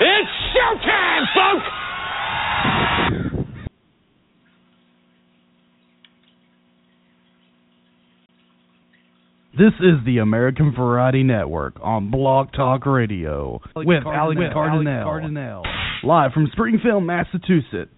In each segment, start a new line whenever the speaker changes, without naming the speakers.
It's showtime, folks!
This is the American Variety Network on Blog Talk Radio with Alex Cardinale, live from Springfield, Massachusetts.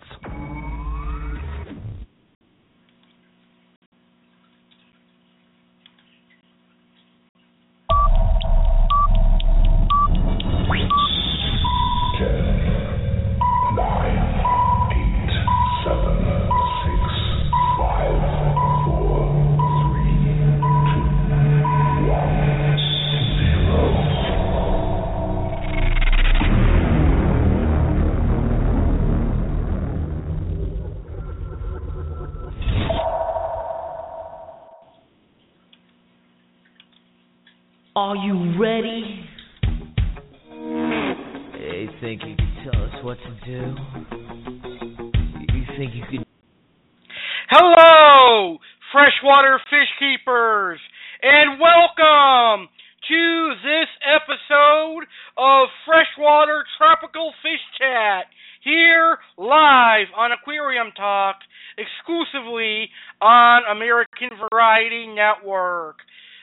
Are you ready? You think you can tell us what to do? You think you can
Hello, freshwater fish keepers, and welcome to this episode of Freshwater Tropical Fish Chat here live on Aquarium Talk, exclusively on American Variety Network.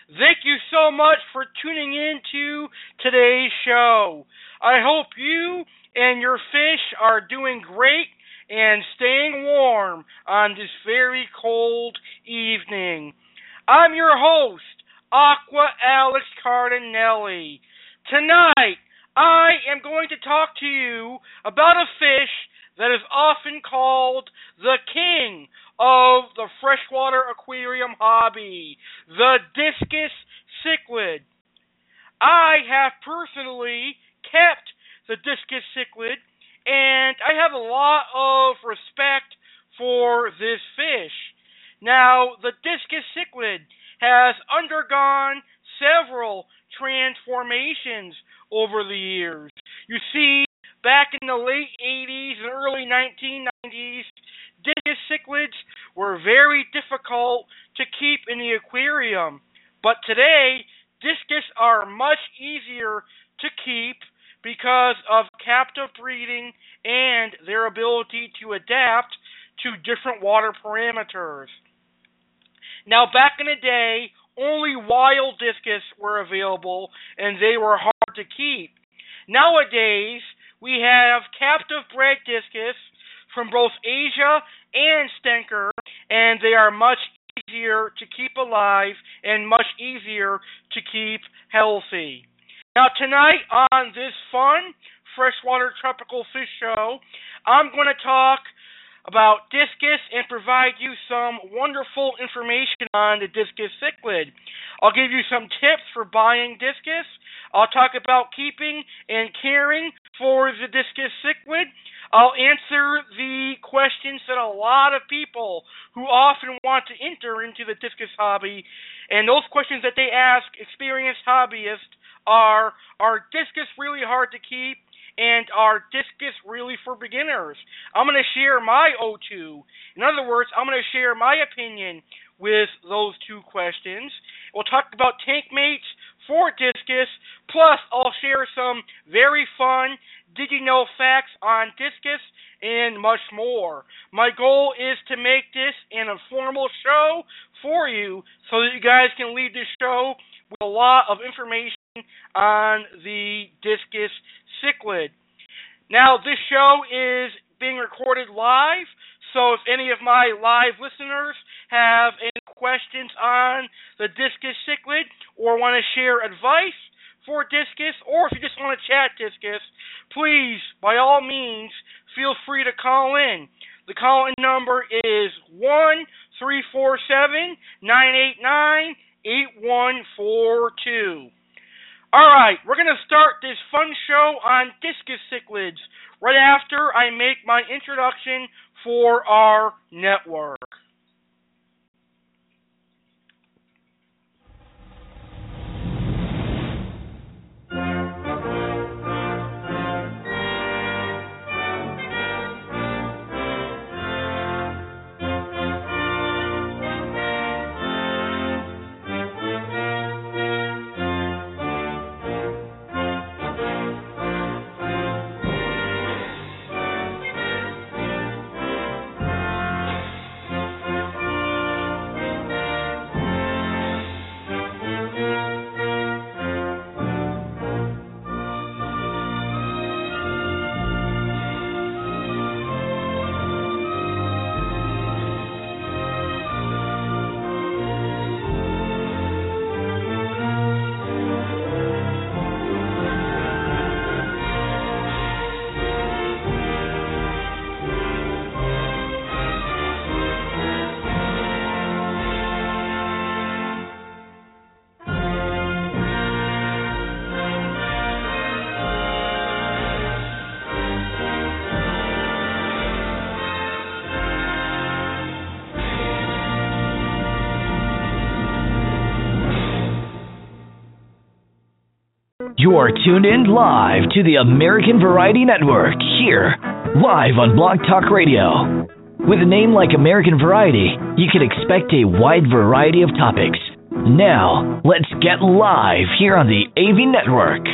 Thank you so much for tuning in to today's show. I hope you and your fish are doing great and staying warm on this very cold evening. I'm your host, Aqua Alex Cardinale. Tonight, I am going to talk to you about a fish that is often called the king of the freshwater aquarium hobby, the discus cichlid. I have personally kept the discus cichlid, and I have a lot of respect for this fish. Now, the discus cichlid has undergone several transformations over the years. You see, back in the late 80s and early 1990s, discus cichlids were very difficult to keep in the aquarium. But today, discus are much easier to keep because of captive breeding and their ability to adapt to different water parameters. Now, back in the day, only wild discus were available and they were hard to keep. Nowadays, we have captive bred discus from both Asia and Stendker, and they are much easier to keep alive and much easier to keep healthy. Now, tonight on this fun freshwater tropical fish show, I'm going to talk about discus and provide you some wonderful information on the discus cichlid. I'll give you some tips for buying discus. I'll talk about keeping and caring for the discus cichlid. I'll answer the questions that a lot of people who often want to enter into the discus hobby, and those questions that they ask experienced hobbyists are Are discus really hard to keep? And are discus really for beginners? I'm going to share my O2. In other words, I'm going to share my opinion with those two questions. We'll talk about tank mates for discus, plus I'll share some very fun did you know facts on discus and much more. My goal is to make this an informal show for you so that you guys can leave this show with a lot of information on the discus cichlid. Now, this show is being recorded live, so if any of my live listeners have any questions on the discus cichlid or want to share advice for discus, or if you just want to chat discus, please, by all means, feel free to call in. The call in number is 1 347 989 8142. All right, we're going to start this fun show on discus cichlids right after I make my introduction for our network.
Are tuned in live to the American Variety Network here, live on Blog Talk Radio. With a name like American Variety, you can expect a wide variety of topics. Now, let's get live here on the AV Network.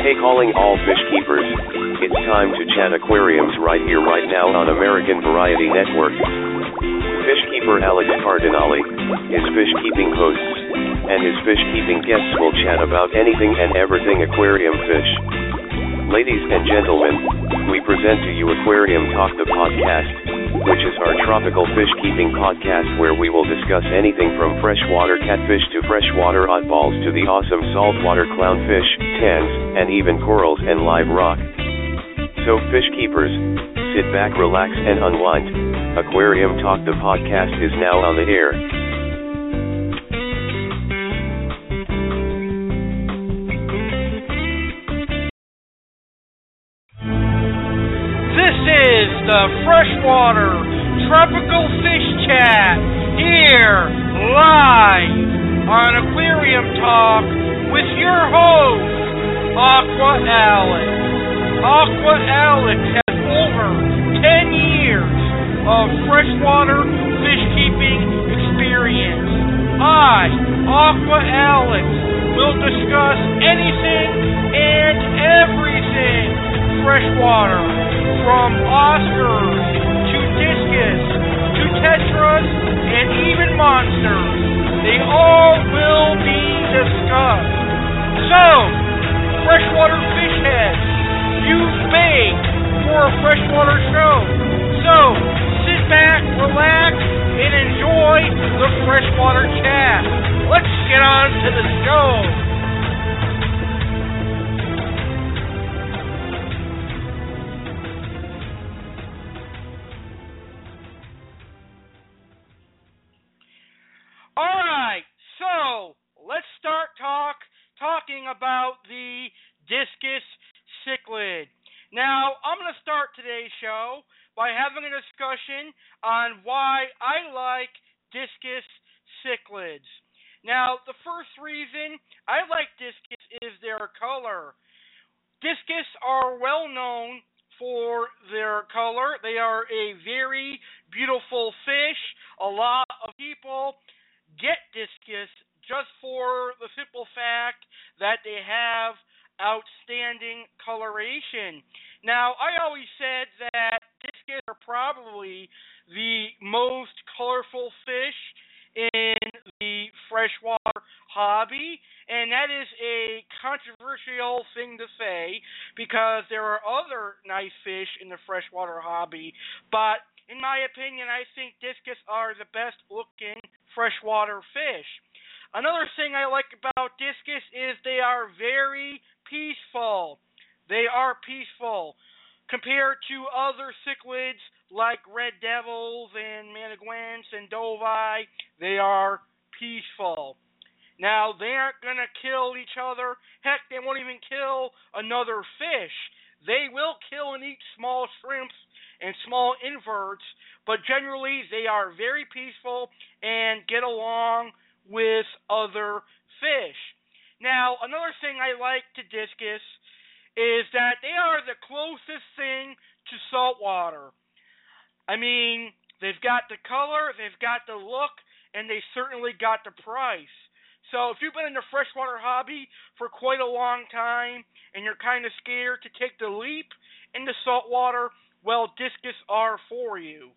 Hey, calling all fish keepers. It's time to chat aquariums right here, right now on American Variety Network. Keeper Alex Cardinale, his fish keeping hosts, and his fish keeping guests will chat about anything and everything aquarium fish. Ladies and gentlemen, we present to you Aquarium Talk the podcast, which is our tropical fish keeping podcast where we will discuss anything from freshwater catfish to freshwater oddballs to the awesome saltwater clownfish, tangs, and even corals and live rock. So, fish keepers, sit back, relax, and unwind. Aquarium Talk the podcast is now on the air.
This is the Freshwater Tropical Fish Chat here live on Aquarium Talk with your host, Aqua Alex. Aqua Alex of freshwater fish keeping experience. I, Aqua Alex, will discuss anything and everything freshwater, from Oscars to discus to tetras and even monsters. They all will be discussed. So, freshwater fish heads, you've begged for a freshwater show. So, back, relax, and enjoy the freshwater chat. Let's get on to the show. All right, so let's start talk talking about the discus cichlid. Now, I'm going to start today's show by having a discussion on why I like discus cichlids. Now, the first reason I like discus is their color. Discus are well known for their color. They are a very beautiful fish. A lot of people get discus just for the simple fact that they have outstanding coloration. Now, I always said that discus are probably the most colorful fish in the freshwater hobby, and that is a controversial thing to say because there are other nice fish in the freshwater hobby, but in my opinion, I think discus are the best looking freshwater fish. Another thing I like about discus is they are very peaceful. They are peaceful compared to other cichlids like red devils and managuins and dovi, they are peaceful. Now, they aren't to kill each other. Heck, they won't even kill another fish. They will kill and eat small shrimps and small inverts, but generally they are very peaceful and get along with other fish. Now, another thing I like to discus is that they are the closest thing to saltwater. I mean, they've got the color, they've got the look, and they certainly got the price. So if you've been in the freshwater hobby for quite a long time and you're kind of scared to take the leap into saltwater, well, discus are for you.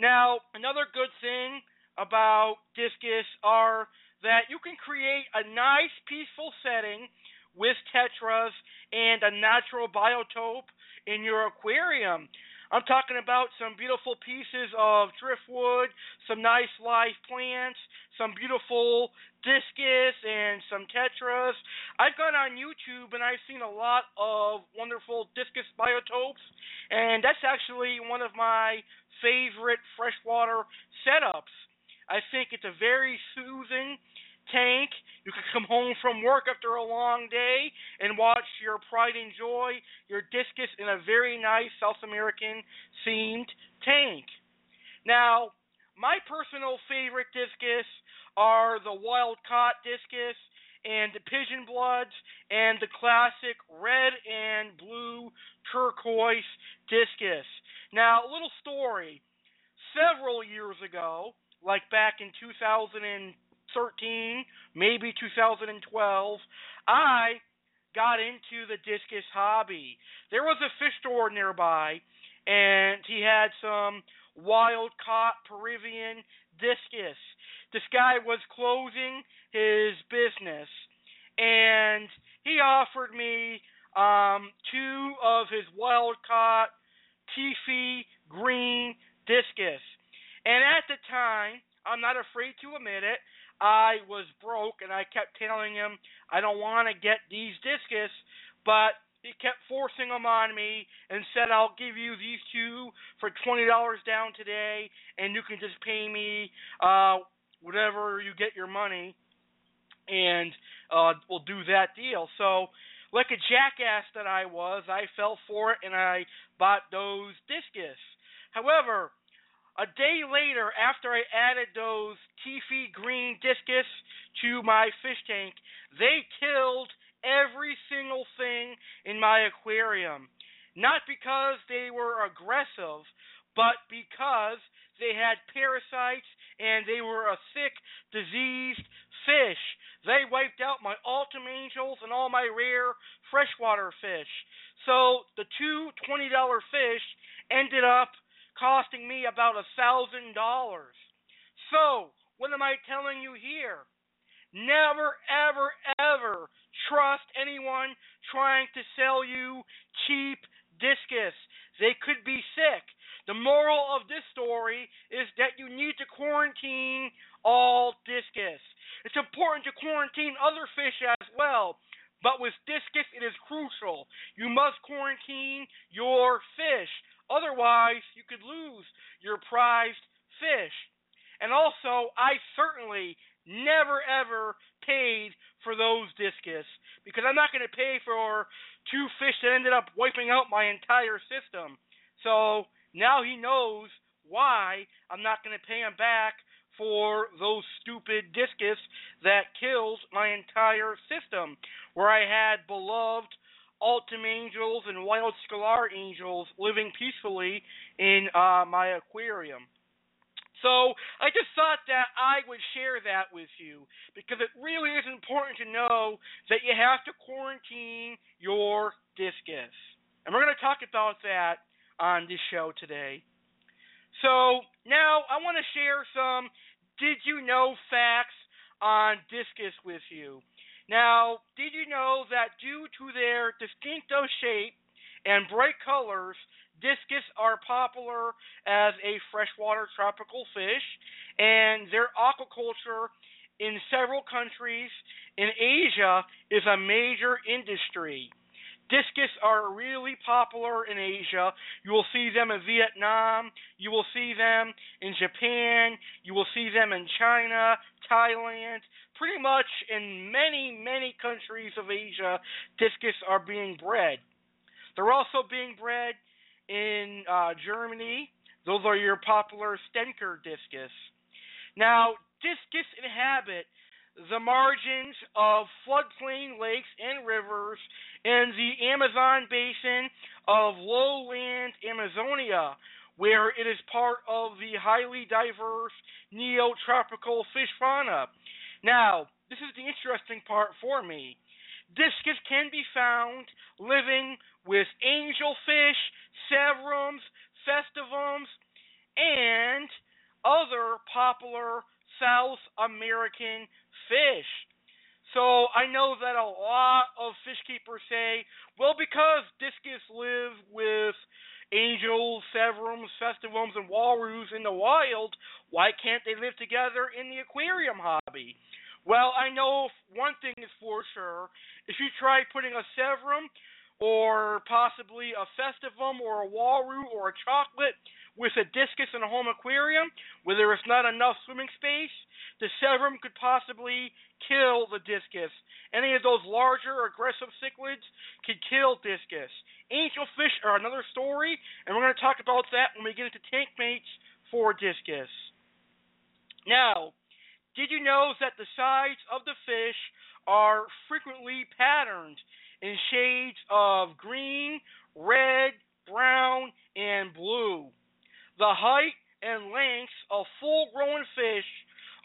Now, another good thing about discus are that you can create a nice, peaceful setting with tetras and a natural biotope in your aquarium. I'm talking about some beautiful pieces of driftwood, some nice live plants, some beautiful discus, and some tetras. I've gone on YouTube and I've seen a lot of wonderful discus biotopes, and that's actually one of my favorite freshwater setups. I think it's a very soothing tank. You can come home from work after a long day and watch your pride and joy, your discus in a very nice South American themed tank. Now, my personal favorite discus are the wild caught discus and the pigeon bloods and the classic red and blue turquoise discus. Now, a little story. Several years ago, like back in 2000 13, maybe 2012, I got into the discus hobby. There was a fish store nearby, and he had some wild caught Peruvian discus. This guy was closing his business, and he offered me um, two of his wild caught Tefe green discus. And at the time, I'm not afraid to admit it, I was broke and I kept telling him I don't want to get these discus, but he kept forcing them on me and said I'll give you these two for twenty dollars down today and you can just pay me uh whatever you get your money and uh we'll do that deal. So like a jackass that I was, I fell for it and I bought those discus. However, a day later, after I added those Tefe green discus to my fish tank, they killed every single thing in my aquarium. Not because they were aggressive, but because they had parasites and they were a sick, diseased fish. They wiped out my Altum Angels and all my rare freshwater fish. So the two $20 fish ended up costing me about a thousand dollars. So, what am I telling you here? Never, ever, ever trust anyone trying to sell you cheap discus. They could be sick. The moral of this story is that you need to quarantine all discus. It's important to quarantine other fish as well, but with discus it is crucial. You must quarantine your fish. Otherwise, you could lose your prized fish. And also, I certainly never ever paid for those discus because I'm not going to pay for two fish that ended up wiping out my entire system. So now he knows why I'm not going to pay him back for those stupid discus that kills my entire system where I had beloved Altum angels and wild scalar angels living peacefully in uh, my aquarium. So I just thought that I would share that with you because it really is important to know that you have to quarantine your discus. And we're going to talk about that on this show today. So now I want to share some did you know facts on discus with you. Now, did you know that due to their distinctive shape and bright colors, discus are popular as a freshwater tropical fish, and their aquaculture in several countries in Asia is a major industry. Discus are really popular in Asia. You will see them in Vietnam. You will see them in Japan. You will see them in China, Thailand. Pretty much in many, many countries of Asia, discus are being bred. They're also being bred in uh, Germany. Those are your popular Stendker discus. Now, discus inhabit the margins of floodplain lakes and rivers in the Amazon basin of lowland Amazonia, where it is part of the highly diverse neotropical fish fauna. Now, this is the interesting part for me. Discus can be found living with angelfish, severums, festivums, and other popular South American fish. So I know that a lot of fish keepers say, well, because discus live with angels, severums, festivums, and uarus in the wild, why can't they live together in the aquarium hobby? Well, I know one thing is for sure. If you try putting a severum or possibly a festivum or a uarus or a chocolate with a discus in a home aquarium where there is not enough swimming space, the severum could possibly kill the discus. Any of those larger aggressive cichlids could kill discus. Angelfish are another story, and we're going to talk about that when we get into tank mates for discus. Now, did you know that the sides of the fish are frequently patterned in shades of green, red, brown, and blue? The height and length of full grown fish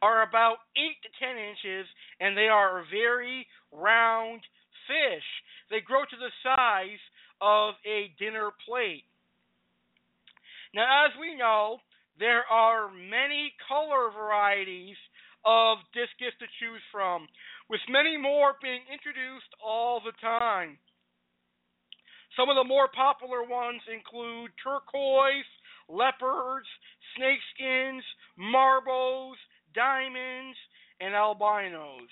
are about 8 to 10 inches, and they are a very round fish. They grow to the size of a dinner plate. Now, as we know, there are many color varieties of discus to choose from, with many more being introduced all the time. Some of the more popular ones include turquoise, leopards, snakeskins, marbles, diamonds, and albinos.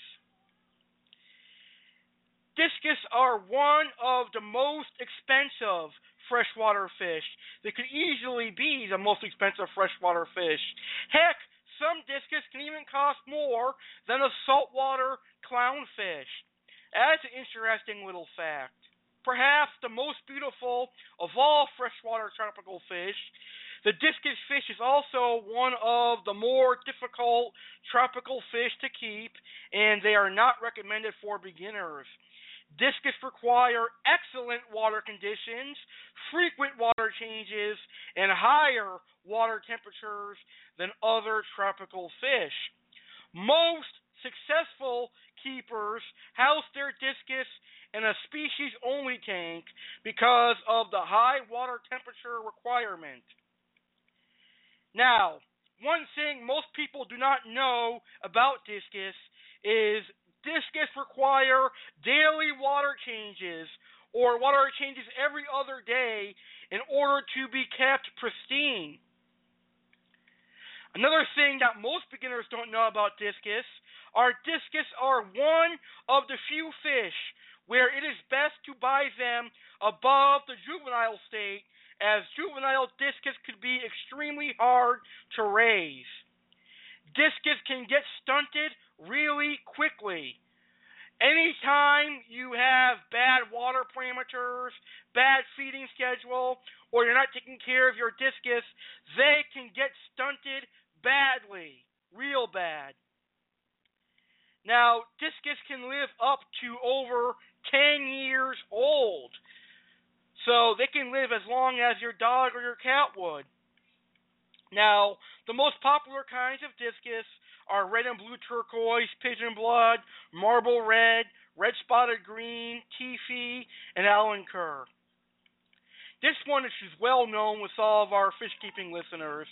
Discus are one of the most expensive freshwater fish. They could easily be the most expensive freshwater fish. Heck, some discus can even cost more than a saltwater clownfish. That's an interesting little fact. Perhaps the most beautiful of all freshwater tropical fish the discus fish is also one of the more difficult tropical fish to keep, and they are not recommended for beginners. Discus require excellent water conditions, frequent water changes, and higher water temperatures than other tropical fish. Most successful keepers house their discus in a species only tank because of the high water temperature requirement. Now, one thing most people do not know about discus is discus require daily water changes or water changes every other day in order to be kept pristine. Another thing that most beginners don't know about discus are discus are one of the few fish where it is best to buy them above the juvenile state as juvenile discus could be extremely hard to raise. Discus can get stunted really quickly. Anytime you have bad water parameters, bad feeding schedule, or you're not taking care of your discus, they can get stunted badly, real bad. Now, discus can live up to over 10 years old. So they can live as long as your dog or your cat would. Now, the most popular kinds of discus are red and blue turquoise, pigeon blood, marble red, red spotted green, Tefe, and Alenquer. This one is well known with all of our fish keeping listeners.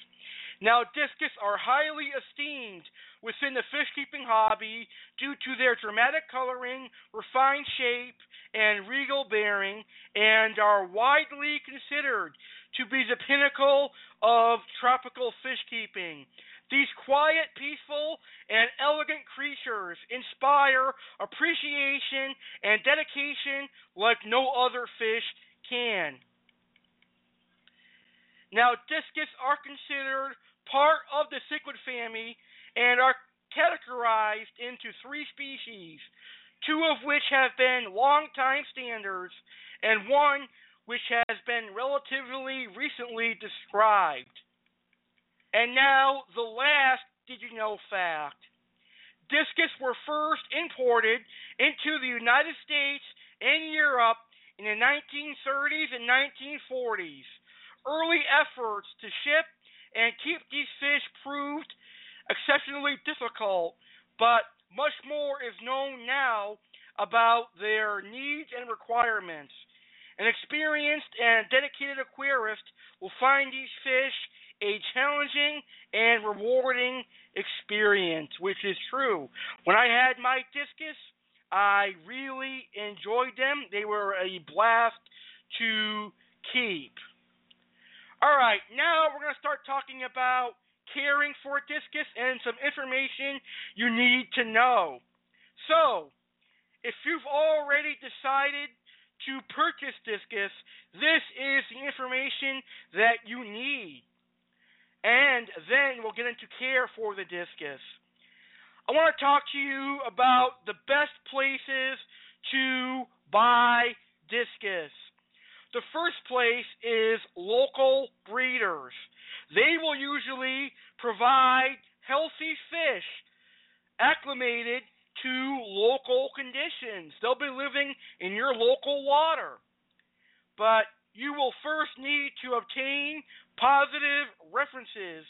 Now, discus are highly esteemed within the fish keeping hobby due to their dramatic coloring, refined shape, and regal bearing, and are widely considered to be the pinnacle of tropical fish keeping. These quiet, peaceful, and elegant creatures inspire appreciation and dedication like no other fish can. Now, discus are considered part of the cichlid family and are categorized into three species, two of which have been long-time standards, and one which has been relatively recently described. And now, the last did you know fact. Discus were first imported into the United States and Europe in the 1930s and 1940s. Early efforts to ship and keep these fish proved exceptionally difficult, but much more is known now about their needs and requirements. An experienced and dedicated aquarist will find these fish a challenging and rewarding experience, which is true. When I had my discus, I really enjoyed them. They were a blast to keep. All right, now we're going to start talking about caring for discus and some information you need to know. So, if you've already decided to purchase discus, this is the information that you need. And then we'll get into care for the discus. I want to talk to you about the best places to buy discus. The first place is local breeders. They will usually provide healthy fish acclimated to local conditions. They'll be living in your local water. But you will first need to obtain positive references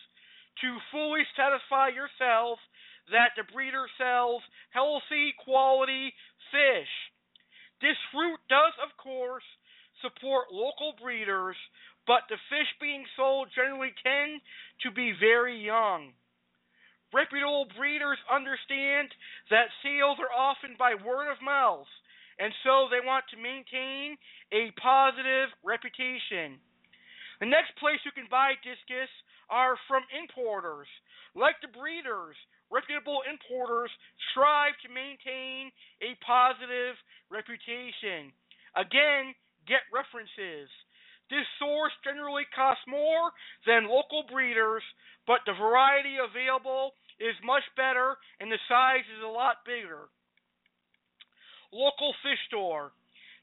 to fully satisfy yourself that the breeder sells healthy, quality fish. This fruit does, of course, support local breeders, but the fish being sold generally tend to be very young. Reputable breeders understand that sales are often by word of mouth, and so they want to maintain a positive reputation. The next place you can buy discus are from importers. Like the breeders, reputable importers strive to maintain a positive reputation. Again, get references. This source generally costs more than local breeders, but the variety available is much better and the size is a lot bigger. Local fish store.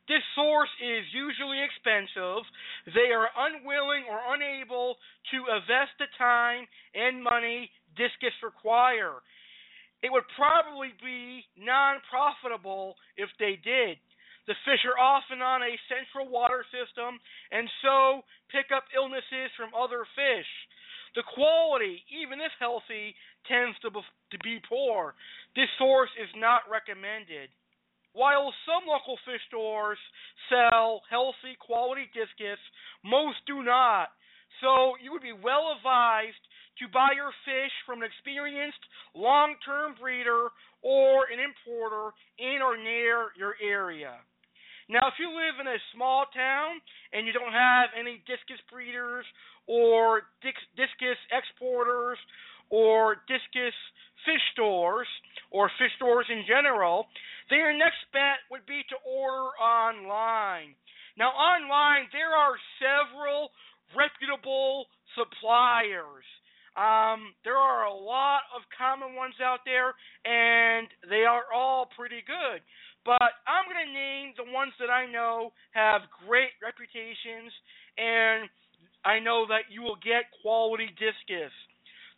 This source is usually expensive. They are unwilling or unable to invest the time and money discus require. It would probably be non profitable if they did. The fish are often on a central water system and so pick up illnesses from other fish. The quality, even if healthy, tends to be poor. This source is not recommended. While some local fish stores sell healthy quality discus, most do not. So you would be well advised to buy your fish from an experienced long term breeder or an importer in or near your area. Now, if you live in a small town and you don't have any discus breeders or discus exporters or discus fish stores or fish stores in general, then your next bet would be to order online. Now, online, there are several reputable suppliers. Um, there are a lot of common ones out there, and they are all pretty good. But I'm going to name the ones that I know have great reputations, and I know that you will get quality discus.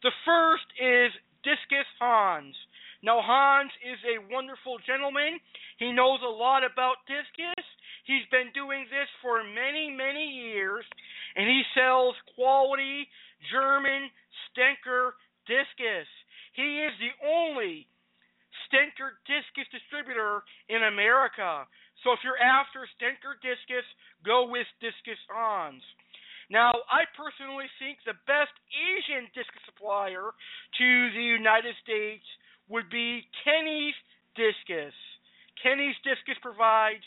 The first is Discus Hans. Now, Hans is a wonderful gentleman. He knows a lot about discus. He's been doing this for many, many years, and he sells quality German Stendker discus. He is the only Stendker Discus distributor in America. So if you're after Stendker Discus, go with Discus Hans. Now, I personally think the best Asian discus supplier to the United States would be Kenny's Discus. Kenny's Discus provides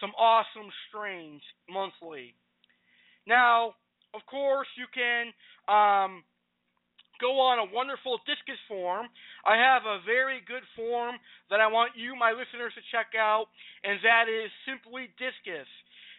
some awesome strains monthly. Now, of course, you can um, go on a wonderful discus forum. I have a very good forum that I want you, my listeners, to check out, and that is Simply Discus.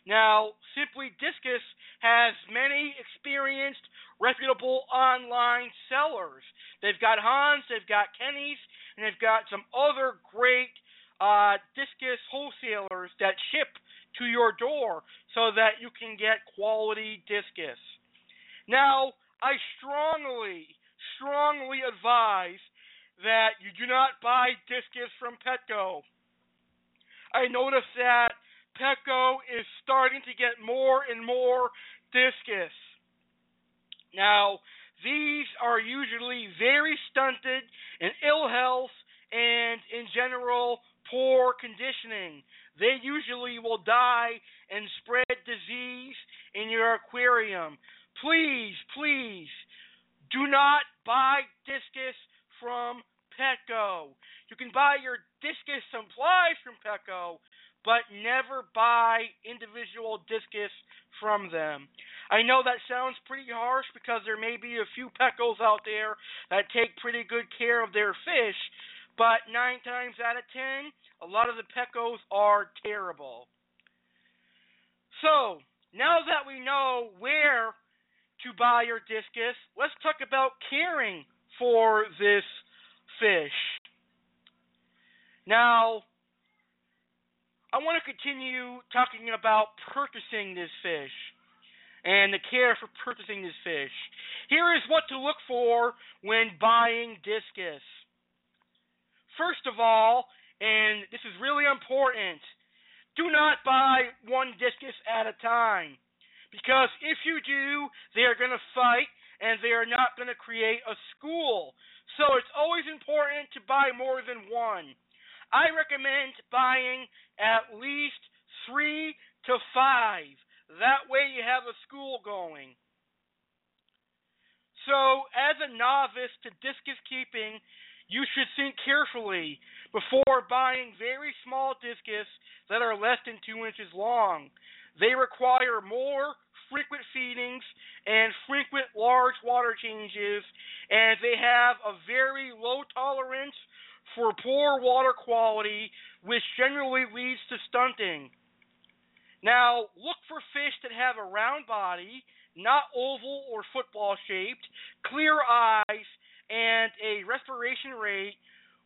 Now, Simply Discus has many experienced, reputable online sellers. They've got Hans, they've got Kenny's, and they've got some other great uh, discus wholesalers that ship to your door so that you can get quality discus. Now, I strongly, strongly advise that you do not buy discus from Petco. I notice that Petco is starting to get more and more discus. Now, these are usually very stunted in ill health and, in general, poor conditioning. They usually will die and spread disease in your aquarium. Please, please, do not buy discus from Petco. You can buy your discus supplies from Petco, but never buy individual discus from them. I know that sounds pretty harsh because there may be a few Petcos out there that take pretty good care of their fish, but nine times out of ten, a lot of the Petcos are terrible. So, now that we know where to buy your discus, let's talk about caring for this fish. Now, I want to continue talking about purchasing this fish and the care for purchasing this fish. Here is what to look for when buying discus. First of all, and this is really important, do not buy one discus at a time. Because if you do, they are going to fight and they are not going to create a school. So it's always important to buy more than one. I recommend buying at least three to five. That way you have a school going. So, as a novice to discus keeping, you should think carefully before buying very small discus that are less than two inches long. They require more frequent feedings and frequent large water changes, and they have a very low tolerance for poor water quality, which generally leads to stunting. Now, look for fish that have a round body, not oval or football shaped, clear eyes, and a respiration rate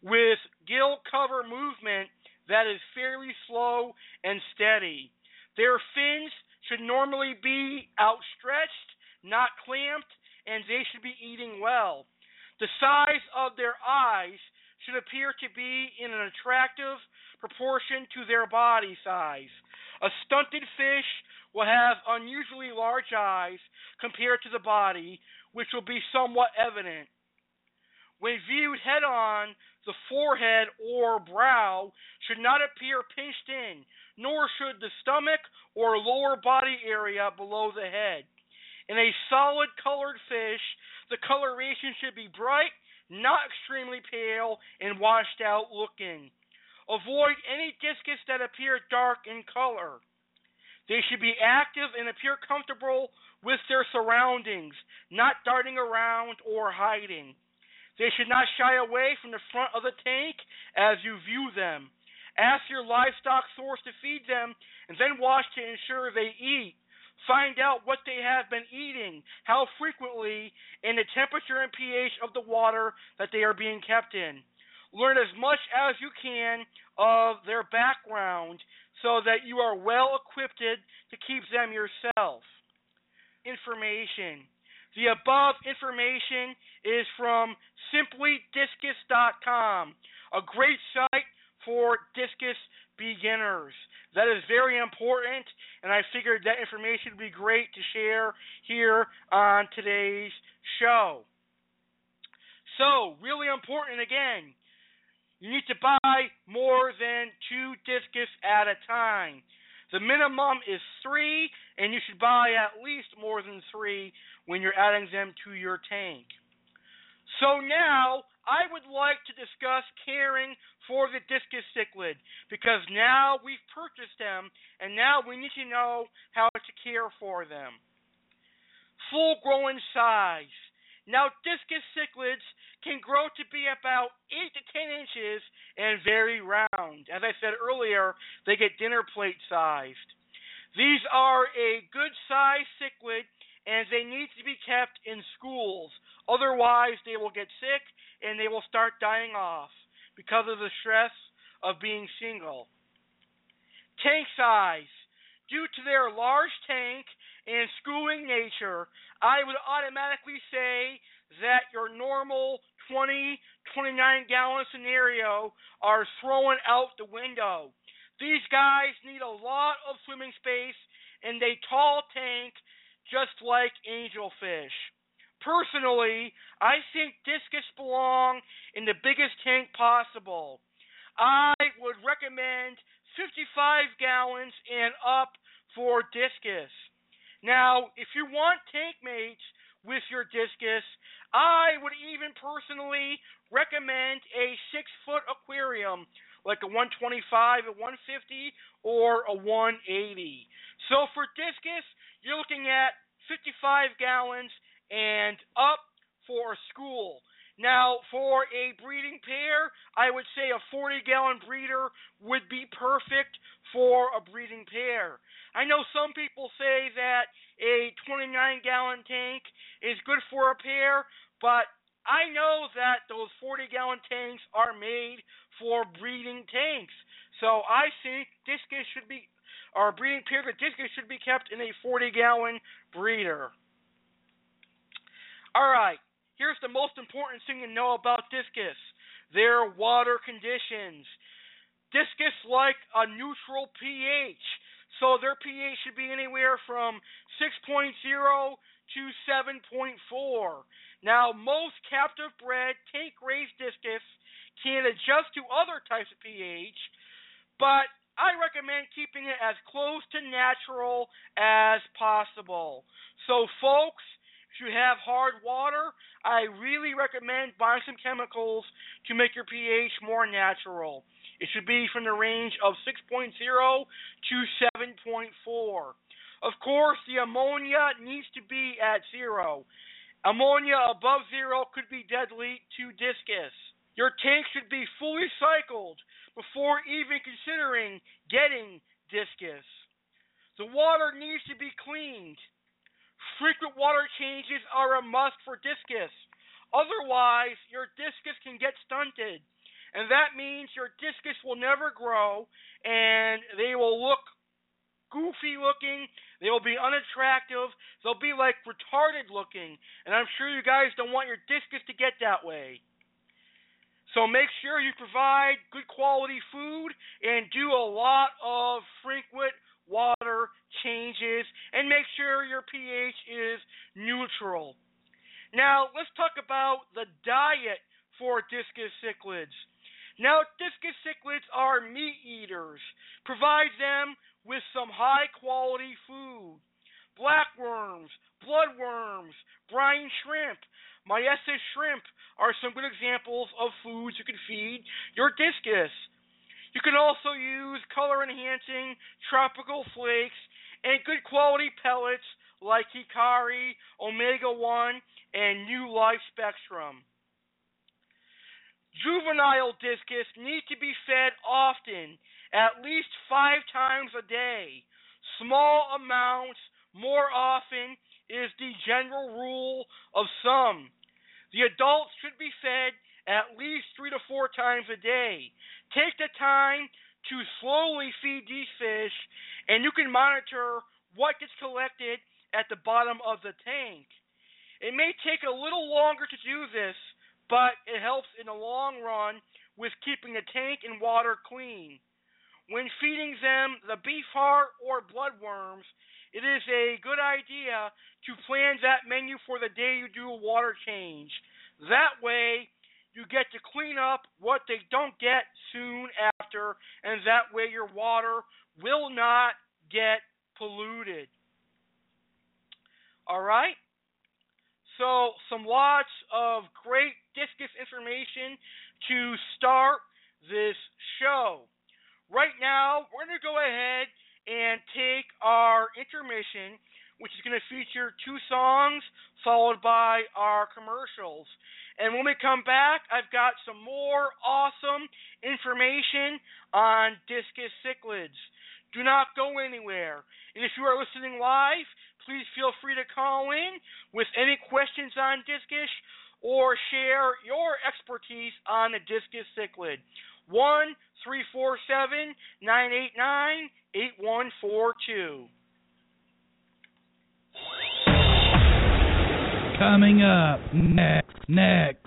with gill cover movement that is fairly slow and steady. Their fins should normally be outstretched, not clamped, and they should be eating well. The size of their eyes should appear to be in an attractive proportion to their body size. A stunted fish will have unusually large eyes compared to the body, which will be somewhat evident. When viewed head on, the forehead or brow should not appear pinched in, nor should the stomach or lower body area below the head. In a solid colored fish, the coloration should be bright, not extremely pale, and washed out looking. Avoid any discus that appear dark in color. They should be active and appear comfortable with their surroundings, not darting around or hiding. They should not shy away from the front of the tank as you view them. Ask your livestock source to feed them and then watch to ensure they eat. Find out what they have been eating, how frequently, and the temperature and pH of the water that they are being kept in. Learn as much as you can of their background so that you are well equipped to keep them yourself. Information. The above information is from simplydiscus.com, a great site for discus beginners. That is very important, and I figured that information would be great to share here on today's show. So, really important again, you need to buy more than two discus at a time. The minimum is three, and you should buy at least more than three when you're adding them to your tank. So now I would like to discuss caring for the discus cichlid because now we've purchased them and now we need to know how to care for them. Full grown size. Now, discus cichlids can grow to be about 8 to 10 inches and very round. As I said earlier, they get dinner plate sized. These are a good sized cichlid and they need to be kept in schools. Otherwise, they will get sick and they will start dying off because of the stress of being single. Tank size. Due to their large tank and schooling nature, I would automatically say that your normal 20, 29 gallon scenario are thrown out the window. These guys need a lot of swimming space and a tall tank just like angelfish. Personally, I think discus belong in the biggest tank possible. I would recommend 55 gallons and up for discus. Now, if you want tank mates with your discus, I would even personally recommend a six foot aquarium, like a 125, a 150, or a 180. So for discus, you're looking at 55 gallons and up for a school. Now, for a breeding pair, I would say a 40 gallon breeder would be perfect for a breeding pair. I know some people say that a 29 gallon tank is good for a pair, but I know that those 40 gallon tanks are made for breeding tanks. So I think discus should be our breeding pair of discus should be kept in a 40 gallon breeder. All right, here's the most important thing to know about discus their water conditions. Discus like a neutral pH, so their pH should be anywhere from 6.0 to 7.4. Now, most captive bred tank raised discus can adjust to other types of pH, but I recommend keeping it as close to natural as possible. So, folks, if you have hard water, I really recommend buying some chemicals to make your pH more natural. It should be from the range of 6.0 to 7.4. Of course, the ammonia needs to be at zero. Ammonia above zero could be deadly to discus. Your tank should be fully cycled before even considering getting discus. The water needs to be cleaned. Frequent water changes are a must for discus. Otherwise, your discus can get stunted. And that means your discus will never grow and they will look goofy looking. They will be unattractive. They'll be like retarded looking. And I'm sure you guys don't want your discus to get that way. So make sure you provide good quality food and do a lot of frequent water changes and make sure your pH is neutral. Now, let's talk about the diet for discus cichlids. Now, discus cichlids are meat eaters. Provide them with some high quality food. Blackworms, bloodworms, brine shrimp, Mysis shrimp are some good examples of foods you can feed your discus. You can also use color enhancing tropical flakes and good quality pellets like Hikari, Omega 1, and New Life Spectrum. Juvenile discus need to be fed often, at least five times a day. Small amounts more often is the general rule of some. The adults should be fed at least three to four times a day. Take the time to slowly feed these fish, and you can monitor what gets collected at the bottom of the tank. It may take a little longer to do this, but the long run with keeping the tank and water clean. When feeding them the beef heart or bloodworms, it is a good idea to plan that menu for the day you do a water change. That way, you get to clean up what they don't get soon after, and that way your water will not get polluted. come back, I've got some more awesome information on discus cichlids. Do not go anywhere. And if you are listening live, please feel free to call in with any questions on discus or share your expertise on the discus cichlid. 1 347 989 8142.
Coming up next, next.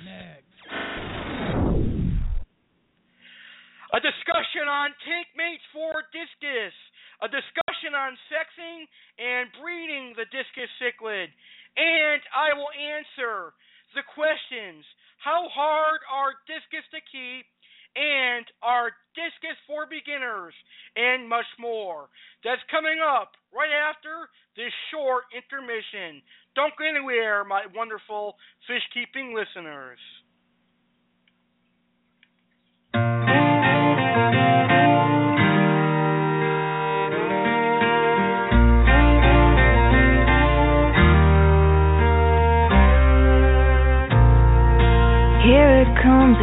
questions. How hard are discus to keep? And are discus for beginners? And much more. That's coming up right after this short intermission. Don't go anywhere, my wonderful fish keeping listeners.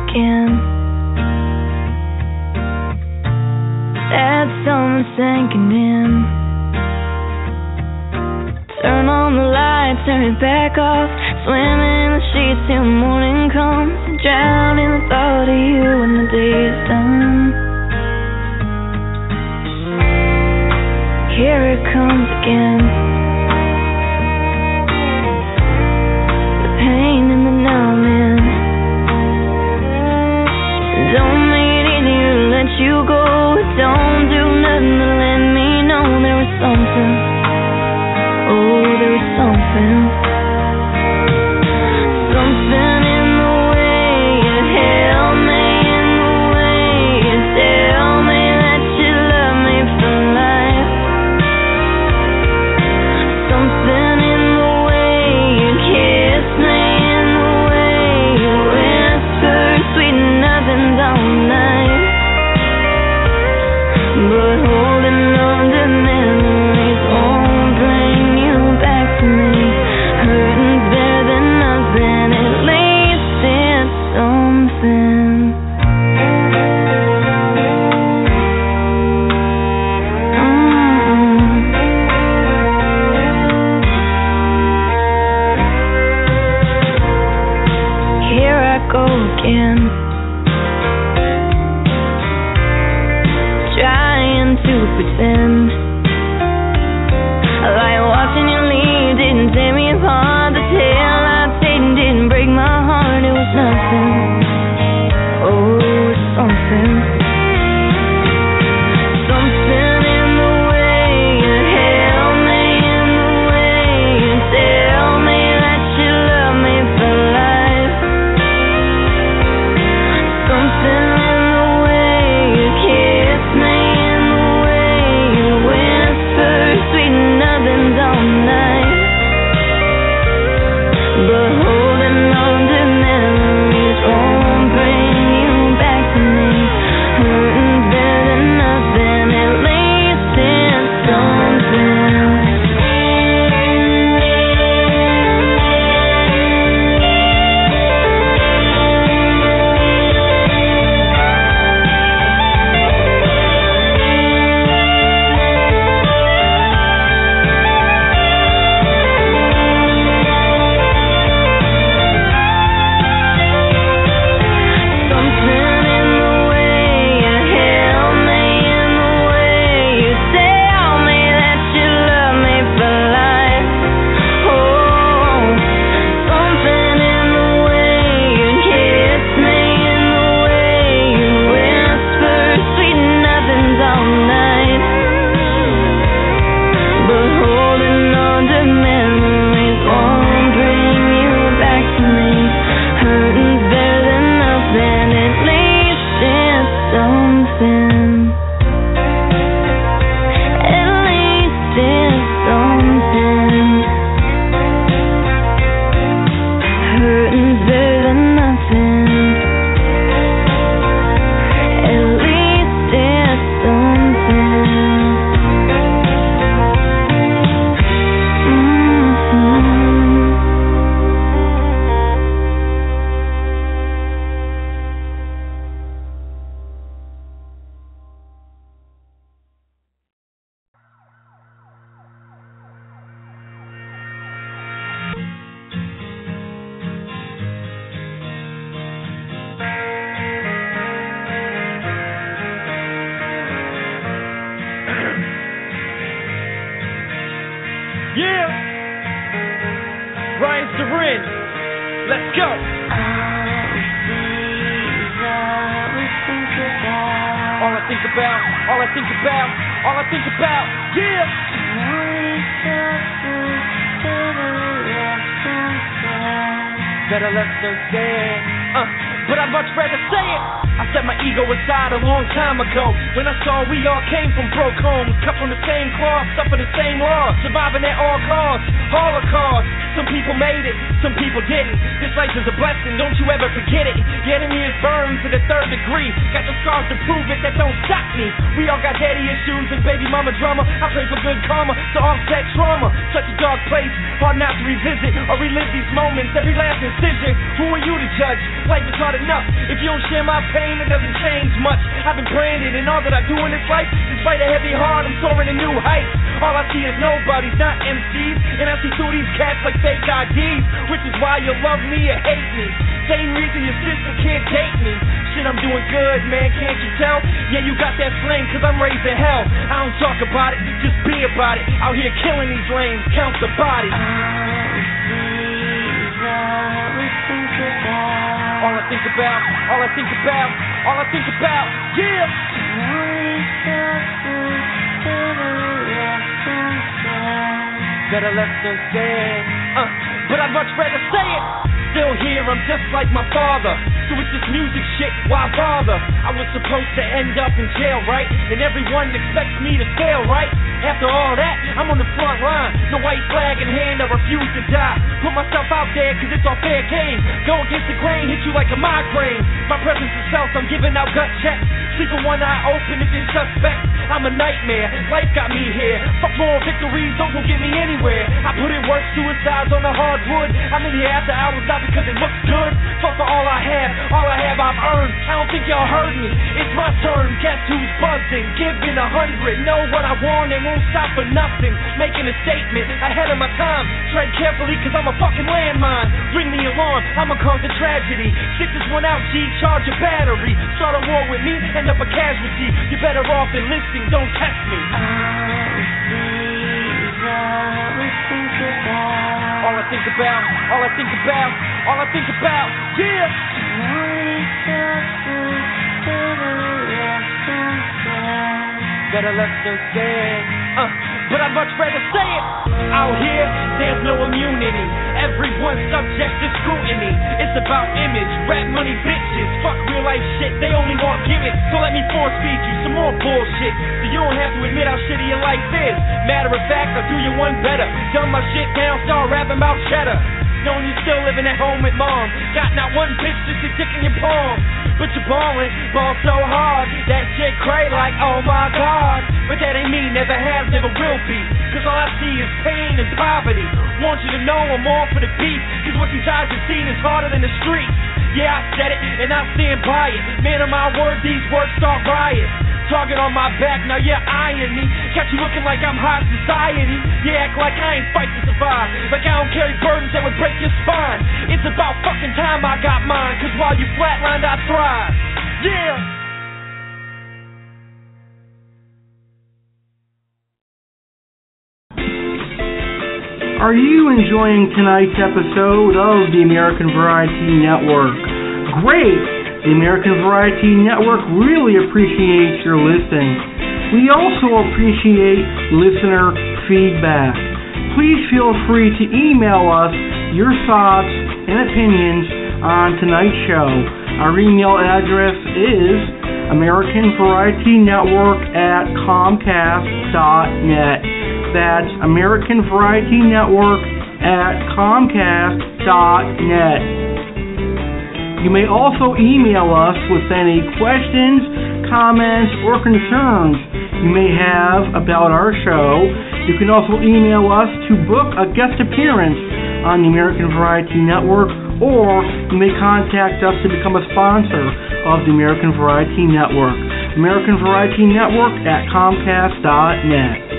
again. That sun sinking in. Turn on the lights, turn it back off. Swim in the sheets till morning comes. Drown in the thought of you when the day is done. Here it comes. again
Let's go. All I think about, all I think about, all I think about, yeah. Better left unsaid. Uh, but I'd much rather say it. I set my ego aside a long time ago when I saw we all came from broke homes, cut from the same cloth, suffer the same loss, surviving at all costs, holocaust. Some people made it, some people didn't. This life is a blessing, don't you ever forget it. The enemy is burned to the third degree. Got the scars to prove it, that don't stop me. We all got daddy issues and baby mama drama. I pray for good karma to offset trauma. Such a dark place, hard not to revisit or relive these moments. Every last incision. Who are you to judge? Life is hard enough. If you don't share my pain, it doesn't change much. I've been branded, and all that I do in this life, despite a heavy heart, I'm soaring to new heights. All I see is nobodies, not MCs, and I see through these cats like fake IDs, which is why you love me or hate me. Same reason your sister can't date me. Shit, I'm doing good, man, can't you tell? Yeah, you got that flame, cause I'm raising hell. I don't talk about it, just be about it. Out here killing these lanes, count the bodies. All I think about, all I think about, all I think about, yeah. Better left unsaid. Uh, but I'd much rather say it. Still here, I'm just like my father. So with this music shit, why bother? I was supposed to end up in jail, right? And everyone expects me to fail, right? After all that, I'm on the front line. No white flag in hand, I refuse to die. Put myself out there, cause it's all fair game. Go against the grain, hit you like a migraine. My presence is felt, I'm giving out gut checks. Sleep with one eye open if you're suspect. I'm a nightmare, life got me here. Fuck more victories, those won't get me anywhere. I put in work, suicides on the hardwood. I'm in here after hours, not because it looks good. Fuck for all I have, all I have I've earned. I don't think y'all heard me. It's my turn, guess who's buzzing? Giving a hundred, know what I want and won't stop for nothing. Making a statement ahead of my time. Tread carefully, cause I'm a fucking landmine. Ring the alarm, I'ma cause a tragedy. Stick this one out, G, charge a battery. Start a war with me, end up a casualty. You're better off enlisting, don't test me. All I think about, all I think about, all I think about, yeah. Better left unsaid. But I'd much rather say it. Out here, there's no immunity. Everyone's subject to scrutiny. It's about image, rap money, bitches. Fuck real life shit, they only want gimmicks. So let me force feed you some more bullshit. So you don't have to admit how shitty your life is. Matter of fact, I'll do you one better. Dumb my shit down, start rapping about cheddar. Knowing you still living at home with mom. Got not one bitch just a dick in your palm. But you're ballin', ball so hard. That shit cray like, oh my god. But that ain't me, never has, never will be. Cause all I see is pain and poverty. Want you to know I'm all for the beat. Cause what these eyes have seen is harder than the streets. Yeah, I said it, and I stand by it. Man of my word, these words start riots. Target on my back, now you're eyeing me. Got you looking like I'm high society. You act like I ain't fight to survive. Like I don't carry burdens that would break your spine. It's about fucking time I got mine. Cause while you flatlined, I thrive. Yeah!
Are you enjoying tonight's episode of the American Variety Network? Great! The American Variety Network really appreciates your listening. We also appreciate listener feedback. Please feel free to email us your thoughts and opinions on tonight's show. Our email address is American Variety Network at Comcast.net. That's American Variety Network at Comcast.net. You may also email us with any questions, comments, or concerns you may have about our show. You can also email us to book a guest appearance on the American Variety Network, or you may contact us to become a sponsor of the American Variety Network. American Variety Network at Comcast.net.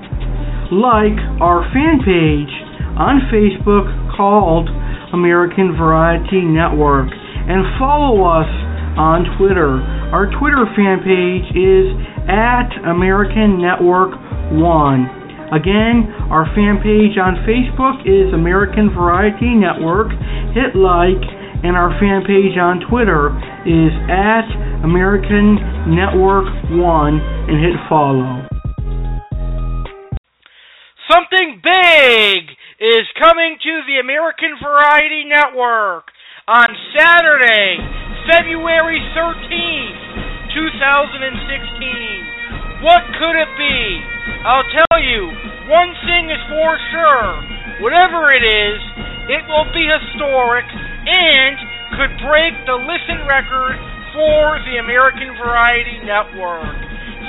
Like our fan page on Facebook called American Variety Network and follow us on Twitter. Our Twitter fan page is at American Network 1. Again, our fan page on Facebook is American Variety Network. Hit like, and our fan page on Twitter is at American Network 1 and hit follow.
Something big is coming to the American Variety Network on Saturday, February 13th, 2016. What could it be? I'll tell you, one thing is for sure. Whatever it is, it will be historic and could break the listen record for the American Variety Network.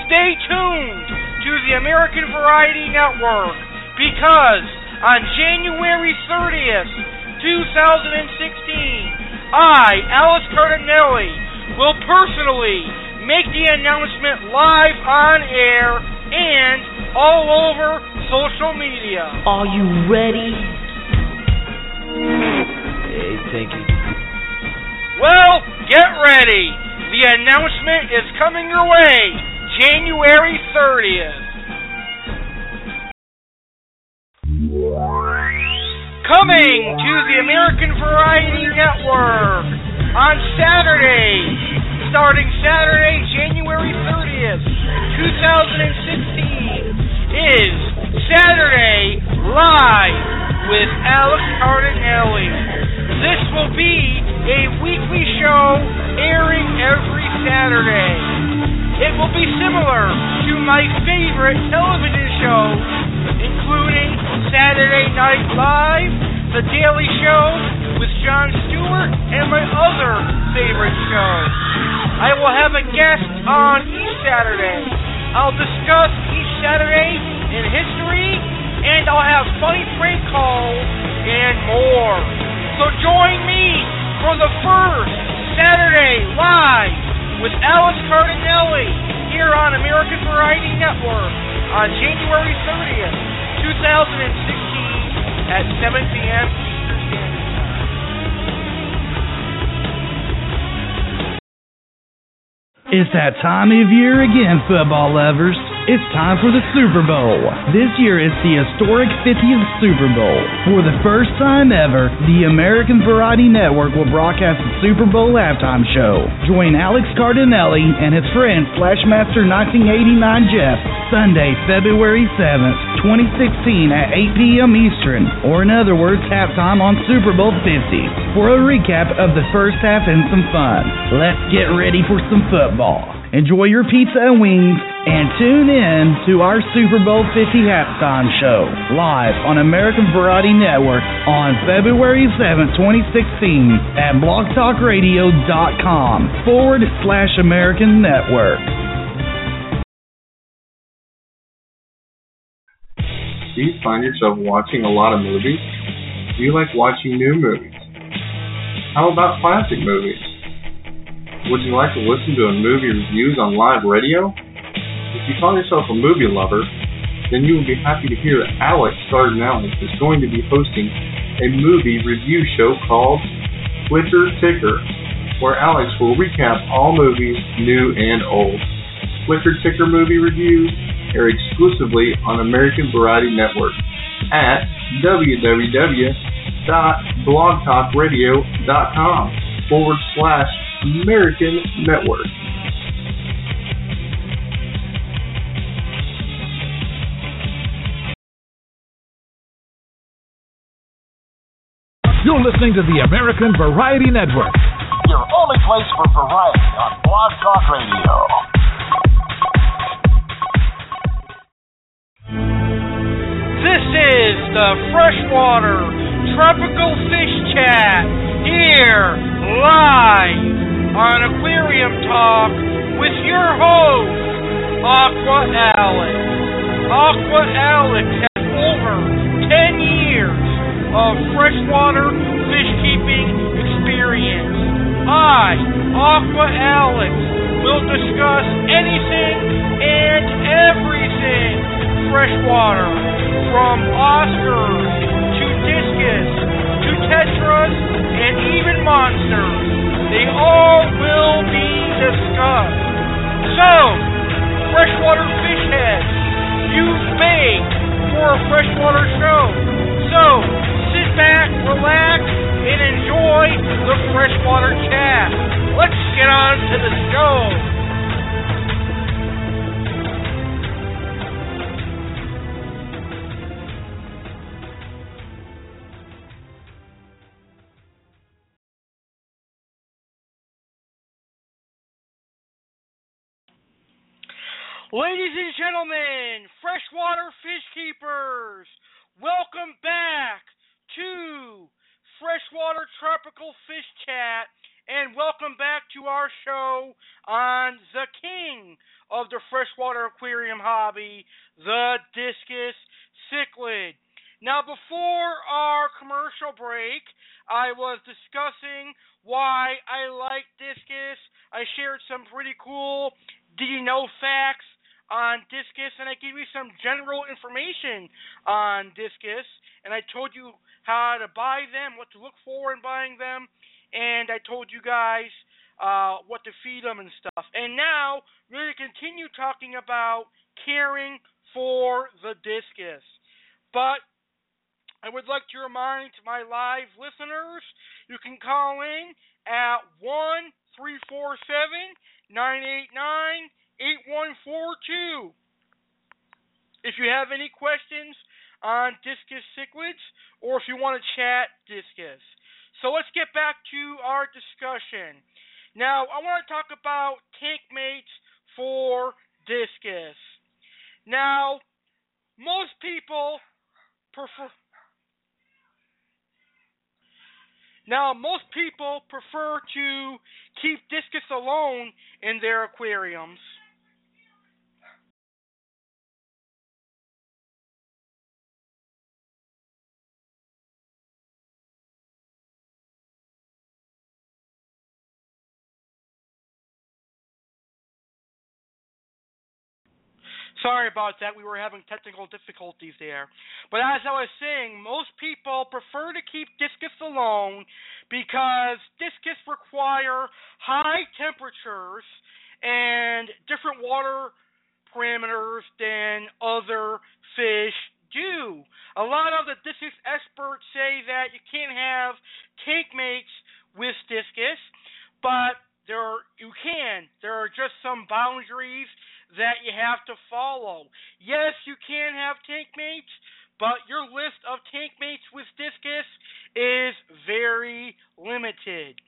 Stay tuned to the American Variety Network because on January 30th, 2016, I, Alex Cardinale, will personally make the announcement live on air and all over social media.
Are you ready? Hey, thank you.
Well, get ready. The announcement is coming your way January 30th. Coming to the American Variety Network on Saturday, starting Saturday, January 30th, 2016, is Saturday Live with Alex Cardinale. This will be a weekly show airing every Saturday. It will be similar to my favorite television shows, including Saturday Night Live, The Daily Show with Jon Stewart, and my other favorite shows. I will have a guest on each Saturday. I'll discuss each Saturday in history, and I'll have funny prank calls and more. So join me for the first Saturday Live with Alex Cardinale here on American Variety Network on January 30th, 2016 at 7 p.m.
It's that time of year again, football lovers. It's time for the Super Bowl. This year it's the historic 50th Super Bowl. For the first time ever, the American Variety Network will broadcast the Super Bowl halftime show. Join Alex Cardinale and his friend Flashmaster 1989 Jeff Sunday, February 7th, 2016 at 8 p.m. Eastern, or in other words, halftime on Super Bowl 50 for a recap of the first half and some fun. Let's get ready for some football. Enjoy your pizza and wings and tune in to our Super Bowl 50 halftime show live on American Variety Network on February 7, 2016 at blogtalkradio.com forward slash American Network.
Do you find yourself watching a lot of movies? Do you like watching new movies? How about classic movies? Would you like to listen to a movie reviews on live radio? If you call yourself a movie lover, then you will be happy to hear that Alex Cardinale is going to be hosting a movie review show called Flicker Ticker, where Alex will recap all movies, new and old. Flicker Ticker movie reviews air exclusively on American Variety Network at www.blogtalkradio.com forward slash American Network.
You're listening to the American Variety Network.
Your only place for variety on Blog Talk Radio.
This is the Freshwater Tropical Fish Chat here live on Aquarium Talk with your host, Aqua Alex. Aqua Alex has over 10 years of freshwater fish keeping experience. I, Aqua Alex, will discuss anything and everything freshwater, from Oscars to discus to tetras and even monsters. They all will be discussed. So, freshwater fish heads, you've made for a freshwater show. So, sit back, relax, and enjoy the freshwater chat. Let's get on to the show. Ladies and gentlemen, freshwater fish keepers, welcome back to Freshwater Tropical Fish Chat, and welcome back to our show on the king of the freshwater aquarium hobby, the discus cichlid. Now, before our commercial break, I was discussing why I like discus. I shared some pretty cool did you know facts on discus and I gave you some general information on discus and I told you how to buy them, what to look for in buying them, and I told you guys uh, what to feed them and stuff. And now we're going to continue talking about caring for the discus. But I would like to remind my live listeners you can call in at 1 347 989 8142. If you have any questions on discus cichlids or if you want to chat discus. So let's get back to our discussion. Now, I want to talk about tank mates for discus. Now, most people prefer Now, most people prefer to keep discus alone in their aquariums. Sorry about that. We were having technical difficulties there. But as I was saying, most people prefer to keep discus alone because discus require high temperatures and different water parameters than other fish do. A lot of the discus experts say that you can't have tank mates with discus, but there you can. There are just some boundaries that you have to follow. Yes, you can have tank mates, but your list of tank mates with discus is very limited.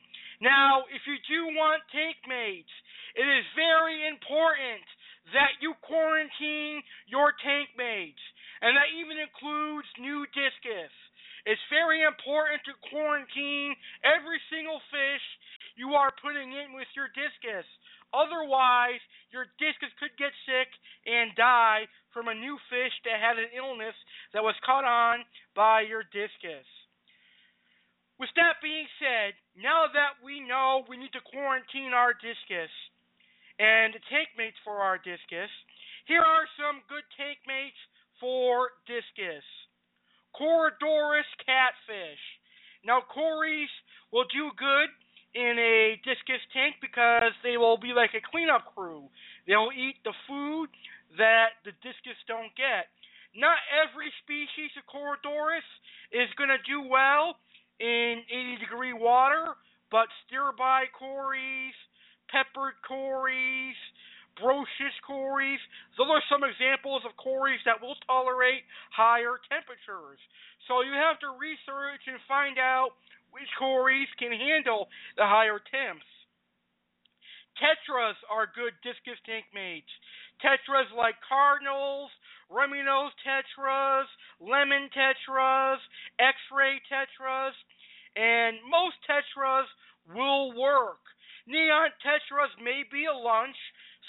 Now, if you do want tank mates, it is very important that you quarantine your tank mates, and that even includes new discus. It's very important to quarantine every single fish you are putting in with your discus. Otherwise, your discus could get sick and die from a new fish that had an illness that was caught on by your discus. With that being said, now that we know we need to quarantine our discus and tank mates for our discus, here are some good tank mates for discus. Corydoras catfish. Now, cories will do good in a discus tank because they will be like a cleanup crew. They'll eat the food that the discus don't get. Not every species of Corydoras is going to do well in 80 degree water, but sterbai cories, peppered cories, brocious cories, those are some examples of cories that will tolerate higher temperatures. So you have to research and find out which cories can handle the higher temps. Tetras are good discus tank mates. Tetras like cardinals, rummy tetras, lemon tetras, x-ray tetras, and most tetras will work. Neon tetras may be a lunch.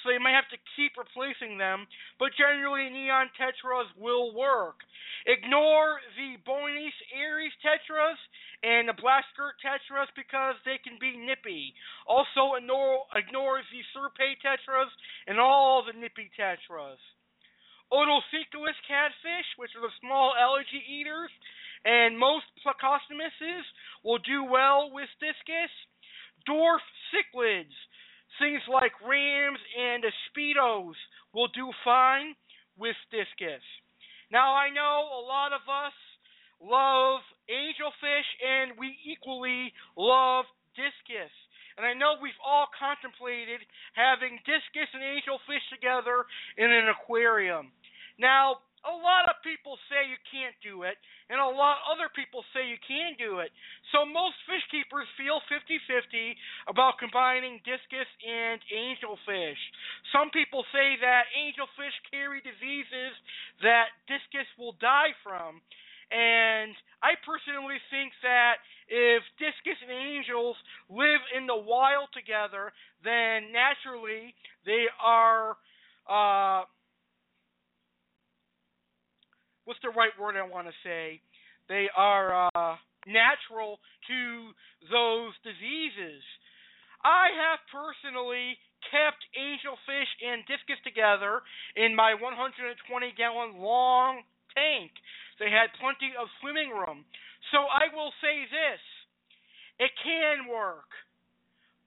so you might have to keep replacing them, but generally neon tetras will work. Ignore the Buenos Aires tetras and the black skirt tetras because they can be nippy. Also ignore, ignore the serpae tetras and all the nippy tetras. Otocinclus catfish, which are the small algae eaters, and most plecostomuses will do well with discus. Dwarf cichlids, things like rams and speedos will do fine with discus. Now I know a lot of us love angelfish and we equally love discus. And I know we've all contemplated having discus and angelfish together in an aquarium. Now, a lot of people say you can't do it, and a lot of other people say you can do it. So most fish keepers feel 50-50 about combining discus and angelfish. Some people say that angelfish carry diseases that discus will die from. And I personally think that if discus and angels live in the wild together, then naturally they are uh, what's the right word I want to say? They are uh, natural to those diseases. I have personally kept angelfish and discus together in my 120 gallon long tank. They had plenty of swimming room. So I will say this it can work,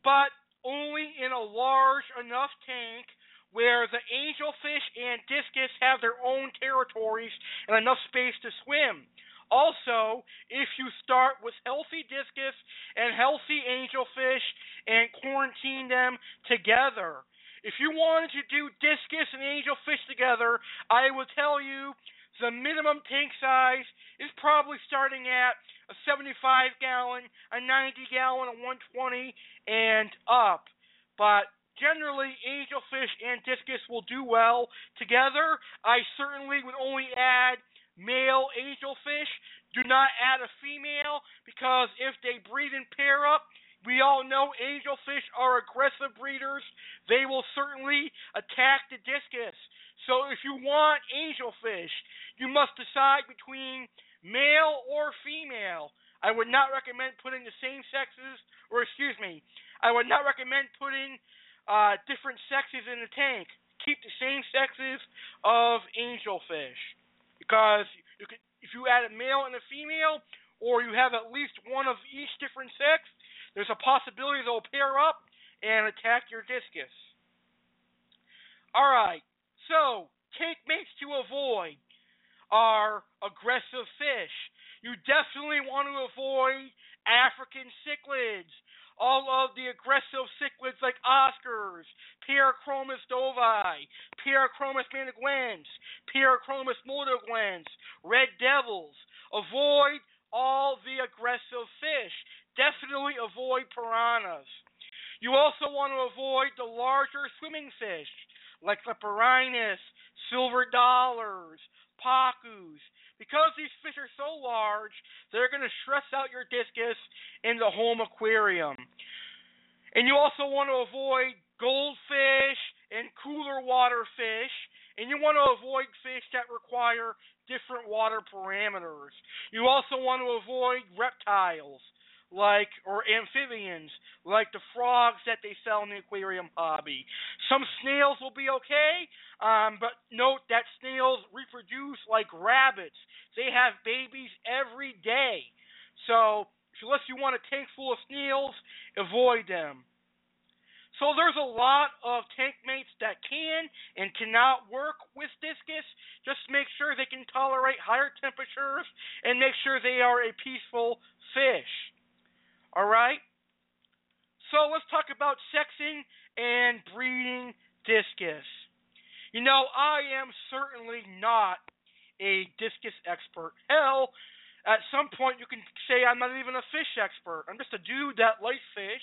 but only in a large enough tank where the angelfish and discus have their own territories and enough space to swim. Also, if you start with healthy discus and healthy angelfish and quarantine them together. If you wanted to do discus and angelfish together, I would tell you the minimum tank size is probably starting at a 75 gallon, a 90 gallon, a 120, and up. But generally angelfish and discus will do well together. I certainly would only add male angelfish. Do not add a female because if they breed and pair up, we all know angelfish are aggressive breeders. They will certainly attack the discus. So if you want angelfish, you must decide between male or female. I would not recommend putting the same sexes, or excuse me, I would not recommend putting uh, different sexes in the tank. Keep the same sexes of angelfish, because you if you add a male and a female, or you have at least one of each different sex, there's a possibility they'll pair up and attack your discus. All right, so mates to avoid are aggressive fish. You definitely want to avoid African cichlids, all of the aggressive cichlids like Oscars, Parachromis dovii, Parachromis managuense, Parachromis motaguense, red devils. Avoid all the aggressive fish. Definitely avoid piranhas. You also want to avoid the larger swimming fish like leporinus, silver dollars, pacus, because these fish are so large, they're going to stress out your discus in the home aquarium. And you also want to avoid goldfish and cooler water fish, and you want to avoid fish that require different water parameters. You also want to avoid reptiles like or amphibians like the frogs that they sell in the aquarium hobby. Some snails will be okay, um, but note that snails reproduce like rabbits. They have babies every day. So unless you want a tank full of snails, avoid them. So there's a lot of tank mates that can and cannot work with discus. Just make sure they can tolerate higher temperatures and make sure they are a peaceful fish. All right? So let's talk about sexing and breeding discus. You know, I am certainly not a discus expert. Hell, at some point you can say I'm not even a fish expert. I'm just a dude that likes fish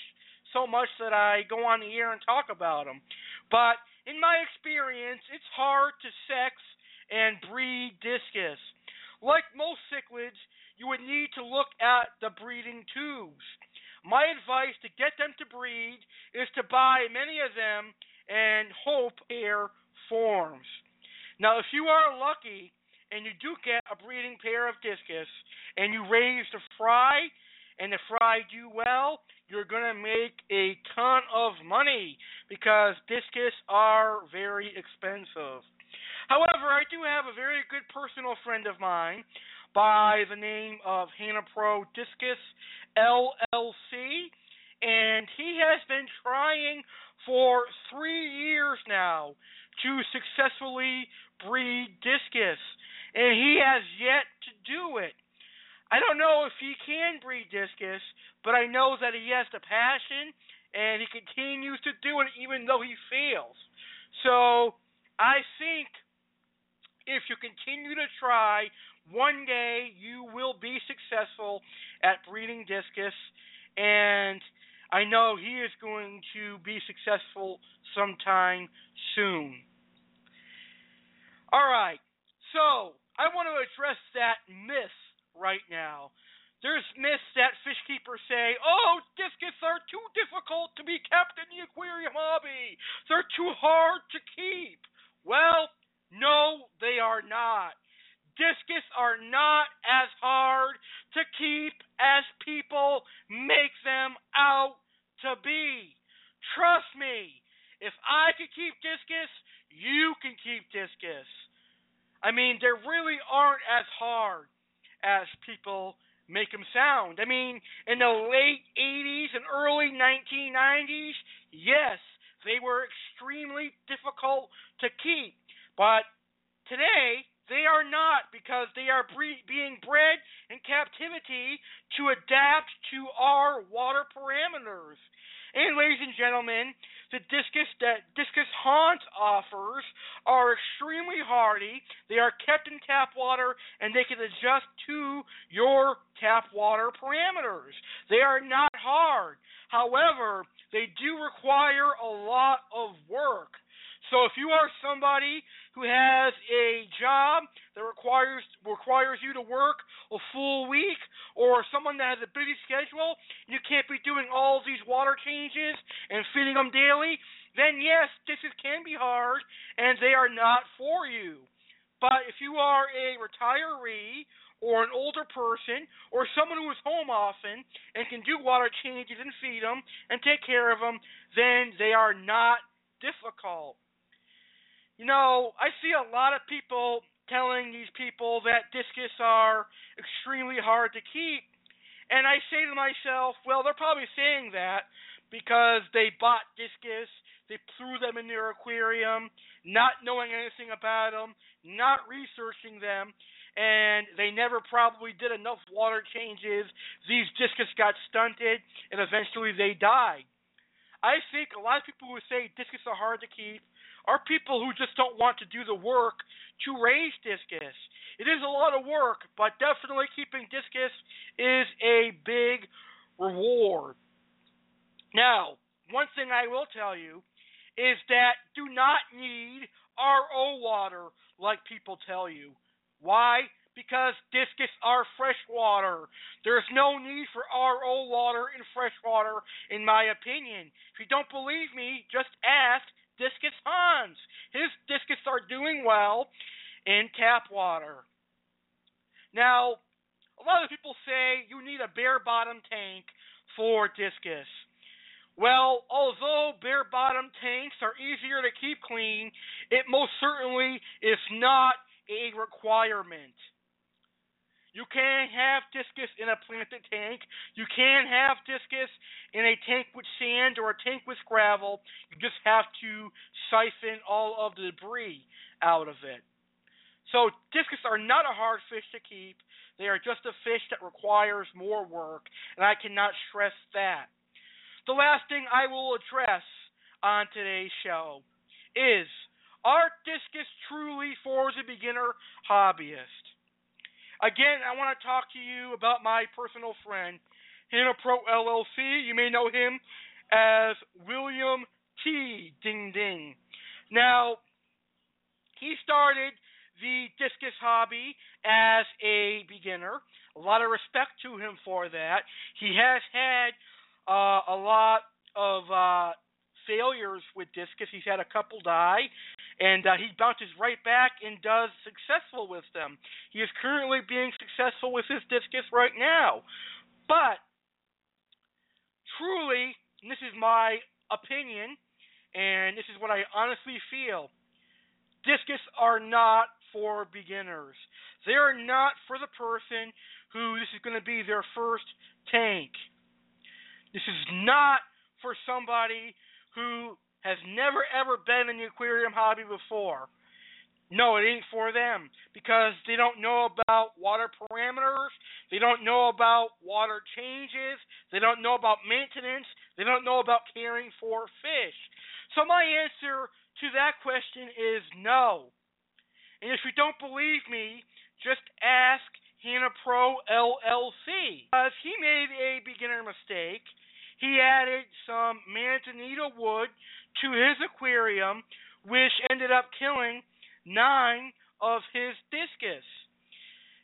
so much that I go on the air and talk about them. But in my experience, it's hard to sex and breed discus. Like most cichlids, you would need to look at the breeding tubes. My advice to get them to breed is to buy many of them and hope pair forms. Now, if you are lucky and you do get a breeding pair of discus and you raise the fry and the fry do well, you're going to make a ton of money because discus are very expensive. However, I do have a very good personal friend of mine by the name of Hannah Pro Discus LLC, and he has been trying for three years now to successfully breed discus, and he has yet to do it. I don't know if he can breed discus, but I know that he has the passion and he continues to do it even though he fails. So I think if you continue to try, one day you will be successful at breeding discus, and I know he is going to be successful sometime soon. All right, so I want to address that myth right now. There's myths that fish keepers say, oh, discus are too difficult to be kept in the aquarium hobby. They're too hard to keep. Well, no, they are not. Discus are not as hard to keep as people make them out to be. Trust me, if I could keep discus, you can keep discus. I mean, they really aren't as hard as people make them sound. I mean, in the late 80s and early 1990s, yes, they were extremely difficult to keep. But today, they are not because they are bre- being bred in captivity to adapt to our water parameters. And ladies and gentlemen, the discus that Discus Hans offers are extremely hardy. They are kept in tap water and they can adjust to your tap water parameters. They are not hard. However, they do require a lot of work. So if you are somebody who has a job that requires requires you to work a full week, or someone that has a busy schedule, you can't be doing all these water changes and feeding them daily, then yes, discus can be hard and they are not for you. But if you are a retiree or an older person or someone who is home often and can do water changes and feed them and take care of them, then they are not difficult. You know, I see a lot of people telling these people that discus are extremely hard to keep. And I say to myself, well, they're probably saying that because they bought discus, they threw them in their aquarium, not knowing anything about them, not researching them, never probably did enough water changes. These discus got stunted, and eventually they died. I think a lot of people who say discus are hard to keep are people who just don't want to do the work to raise discus. It is a lot of work, but definitely keeping discus is a big reward. Now, one thing I will tell you is that do not need RO water like people tell you. Why? Because discus are freshwater. There's no need for RO water in freshwater, in my opinion. If you don't believe me, just ask Discus Hans. His discus are doing well in tap water. Now, a lot of people say you need a bare bottom tank for discus. Well, although bare bottom tanks are easier to keep clean, it most certainly is not a requirement. You can't have discus in a planted tank. You can't have discus in a tank with sand or a tank with gravel. You just have to siphon all of the debris out of it. So discus are not a hard fish to keep. They are just a fish that requires more work, and I cannot stress that. The last thing I will address on today's show is are discus truly for the beginner hobbyist? Again, I want to talk to you about my personal friend, Hannah Pro LLC. You may know him as William T. Ding Ding. Now, he started the discus hobby as a beginner. A lot of respect to him for that. He has had uh, a lot of uh, failures with discus. He's had a couple die, and uh, he bounces right back and does successful with them. He is currently being successful with his discus right now. But truly, this is my opinion, and this is what I honestly feel, discus are not for beginners. They are not for the person who this is going to be their first tank. This is not for somebody who has never ever been in the aquarium hobby before. No, it ain't for them because they don't know about water parameters, they don't know about water changes, they don't know about maintenance, they don't know about caring for fish. So my answer to that question is no. And if you don't believe me, just ask Hannah Pro LLC. Because he made a beginner mistake. He added some manzanita wood to his aquarium, which ended up killing nine of his discus.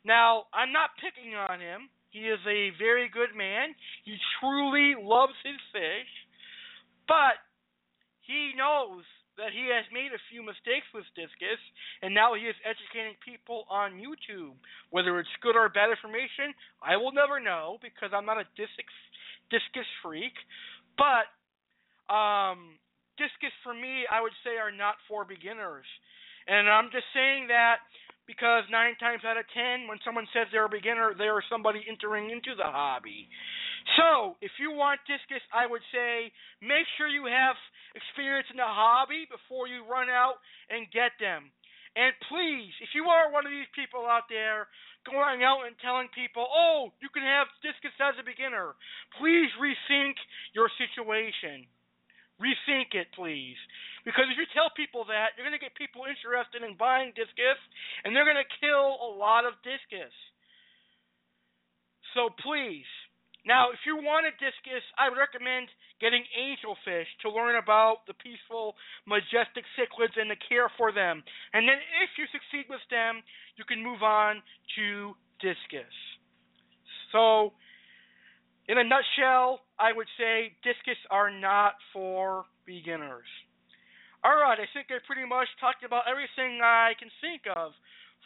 Now, I'm not picking on him. He is a very good man. He truly loves his fish. But he knows that he has made a few mistakes with discus, and now he is educating people on YouTube. Whether it's good or bad information, I will never know because I'm not a discus discus freak. But um, discus for me, I would say, are not for beginners. And I'm just saying that because nine times out of ten, when someone says they're a beginner, they are somebody entering into the hobby. So, if you want discus, I would say make sure you have experience in the hobby before you run out and get them. And please, if you are one of these people out there going out and telling people, oh, you can have discus as a beginner, please rethink your situation. Rethink it, please. Because if you tell people that, you're going to get people interested in buying discus, and they're going to kill a lot of discus. So please. Now, if you want a discus, I would recommend getting angelfish to learn about the peaceful, majestic cichlids and the care for them. And then if you succeed with them, you can move on to discus. So, in a nutshell, I would say discus are not for beginners. All right, I think I pretty much talked about everything I can think of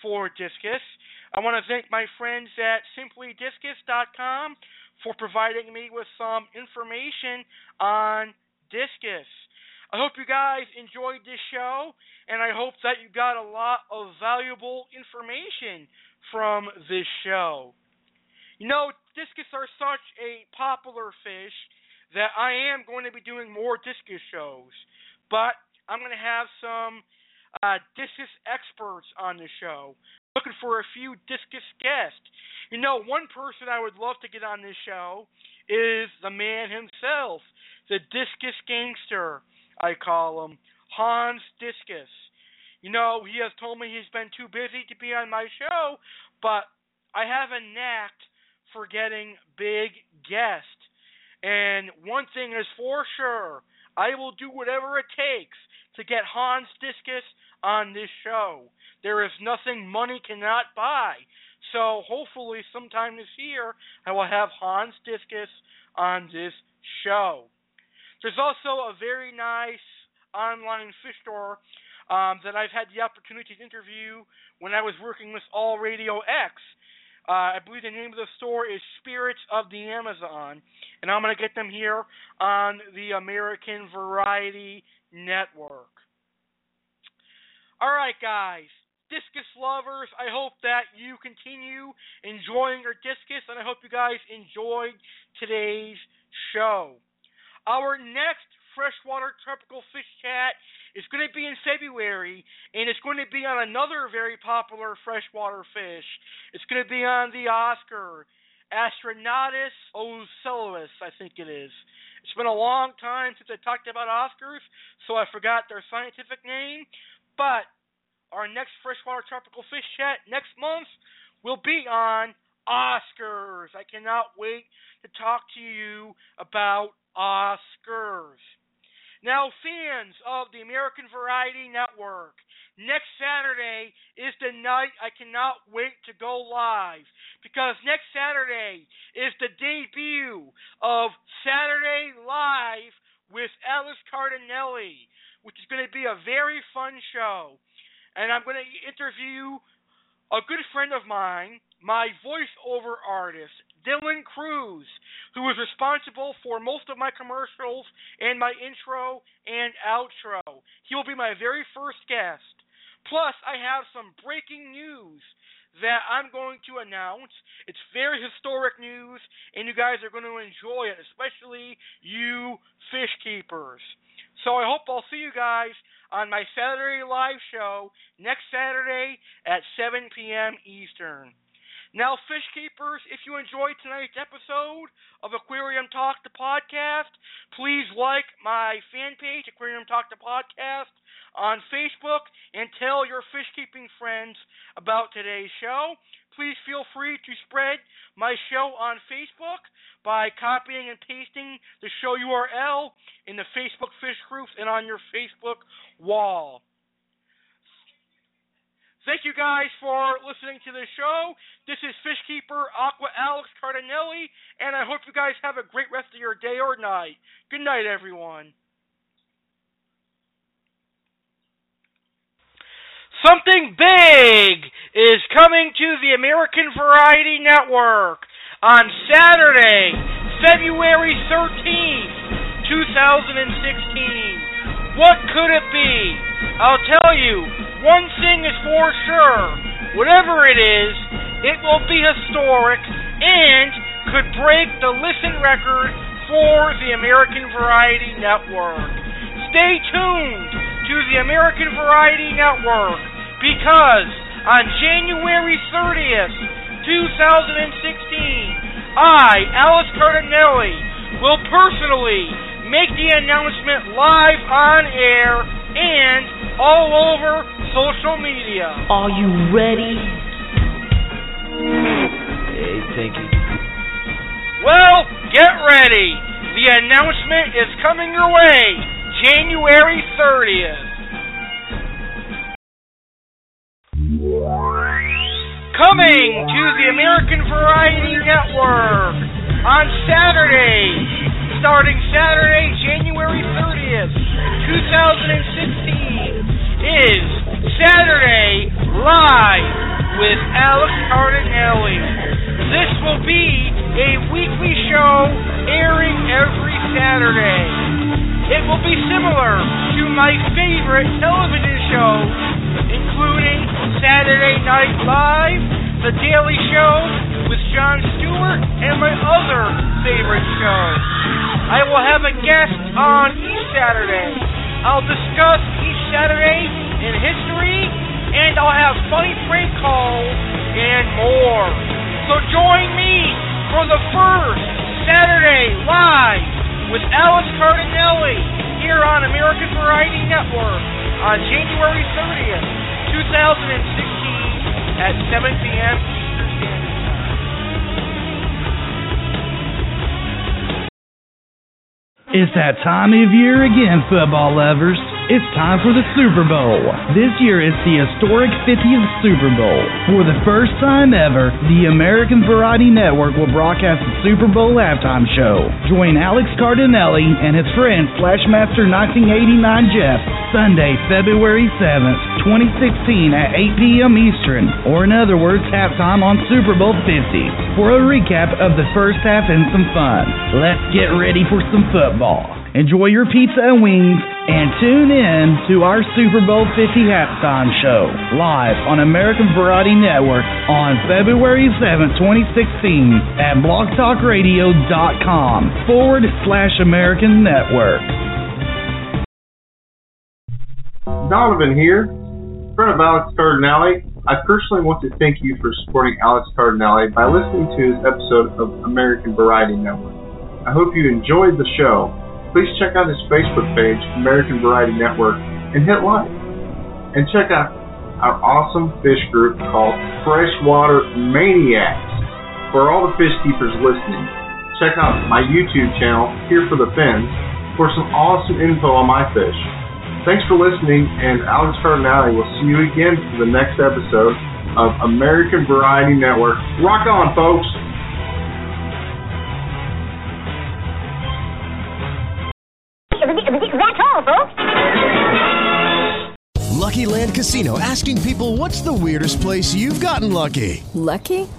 for discus. I want to thank my friends at simplydiscus.com for providing me with some information on discus. I hope you guys enjoyed this show, and I hope that you got a lot of valuable information from this show. You know, discus are such a popular fish that I am going to be doing more discus shows, but I'm going to have some uh, discus experts on the show. Looking for a few discus guests. You know, one person I would love to get on this show is the man himself, the discus gangster, I call him, Hans Discus. You know, he has told me he's been too busy to be on my show, but I have a knack for getting big guest. And one thing is for sure, I will do whatever it takes to get Hans Discus on this show. There is nothing money cannot buy. So hopefully sometime this year I will have Hans Discus on this show. There's also a very nice online fish store um, that I've had the opportunity to interview when I was working with All Radio X. Uh, I believe the name of the store is Spirits of the Amazon, and I'm going to get them here on the American Variety Network. All right, guys, discus lovers, I hope that you continue enjoying your discus, and I hope you guys enjoyed today's show. Our next freshwater tropical fish chat is going to be in February, and it's going to be on another very popular freshwater fish. It's going to be on the Oscar, Astronotus ocellatus, I think it is. It's been a long time since I talked about Oscars, so I forgot their scientific name. But our next freshwater tropical fish chat next month will be on Oscars. I cannot wait to talk to you about Oscars. Now, fans of the American Variety Network, next Saturday is the night I cannot wait to go live because next Saturday is the debut of Saturday Live with Alex Cardinale, which is going to be a very fun show. And I'm going to interview a good friend of mine, my voiceover artist, Dylan Cruz, who is responsible for most of my commercials and my intro and outro. He will be my very first guest. Plus, I have some breaking news that I'm going to announce. It's very historic news, and you guys are going to enjoy it, especially you fish keepers. So I hope I'll see you guys on my Saturday live show next Saturday at 7 p.m. Eastern. Now, fish keepers, if you enjoyed tonight's episode of Aquarium Talk the Podcast, please like my fan page, Aquarium Talk the Podcast, on Facebook and tell your fish keeping friends about today's show. Please feel free to spread my show on Facebook by copying and pasting the show URL in the Facebook fish groups and on your Facebook wall. Thank you guys for listening to the show. This is Fishkeeper Aqua Alex Cardinale, and I hope you guys have a great rest of your day or night. Good night, everyone. Something big is coming to the American Variety Network on Saturday, February 13th, 2016. What could it be? I'll tell you, one thing is for sure. Whatever it is, it will be historic and could break the listen record for the American Variety Network. Stay tuned to the American Variety Network because on January 30th, 2016, I, Alex Cardinale, will personally make the announcement live on air and all over social media.
Are you ready? Hey, thank you.
Well, get ready. The announcement is coming your way January 30th. Coming to the American Variety Network on Saturday, starting Saturday, January 30th, 2016, is Saturday Live with Alex Cardinale. This will be a weekly show airing every Saturday. It will be similar to my favorite television show, including Saturday Night Live, The Daily Show with Jon Stewart, and my other favorite shows. I will have a guest on each Saturday. I'll discuss each Saturday in history, and I'll have funny prank calls and more. So join me for the first Saturday Live with Alex Cardinale here on American Variety Network on January 30th, 2016 at 7 p.m.
It's that time of year again, football lovers. It's time for the Super Bowl. This year it's the historic 50th Super Bowl. For the first time ever, the American Variety Network will broadcast the Super Bowl halftime show. Join Alex Cardinale and his friend Flashmaster 1989 Jeff Sunday, February 7th, 2016 at 8 p.m. Eastern, or in other words, halftime on Super Bowl 50 for a recap of the first half and some fun. Let's get ready for some football. Enjoy your pizza and wings and tune in to our Super Bowl 50 halftime show live on American Variety Network on February 7, 2016 at blogtalkradio.com forward slash American Network.
Donovan here, friend of Alex Cardinale. I personally want to thank you for supporting Alex Cardinale by listening to his episode of American Variety Network. I hope you enjoyed the show. Please check out his Facebook page, American Variety Network, and hit like. And check out our awesome fish group called Freshwater Maniacs. For all the fish keepers listening, check out my YouTube channel, Here for the Fins, for some awesome info on my fish. Thanks for listening, and Alex Cardinale will see you again for the next episode of American Variety Network. Rock on, That's all, folks.
Lucky Land Casino asking people what's the weirdest place you've gotten lucky?
Lucky?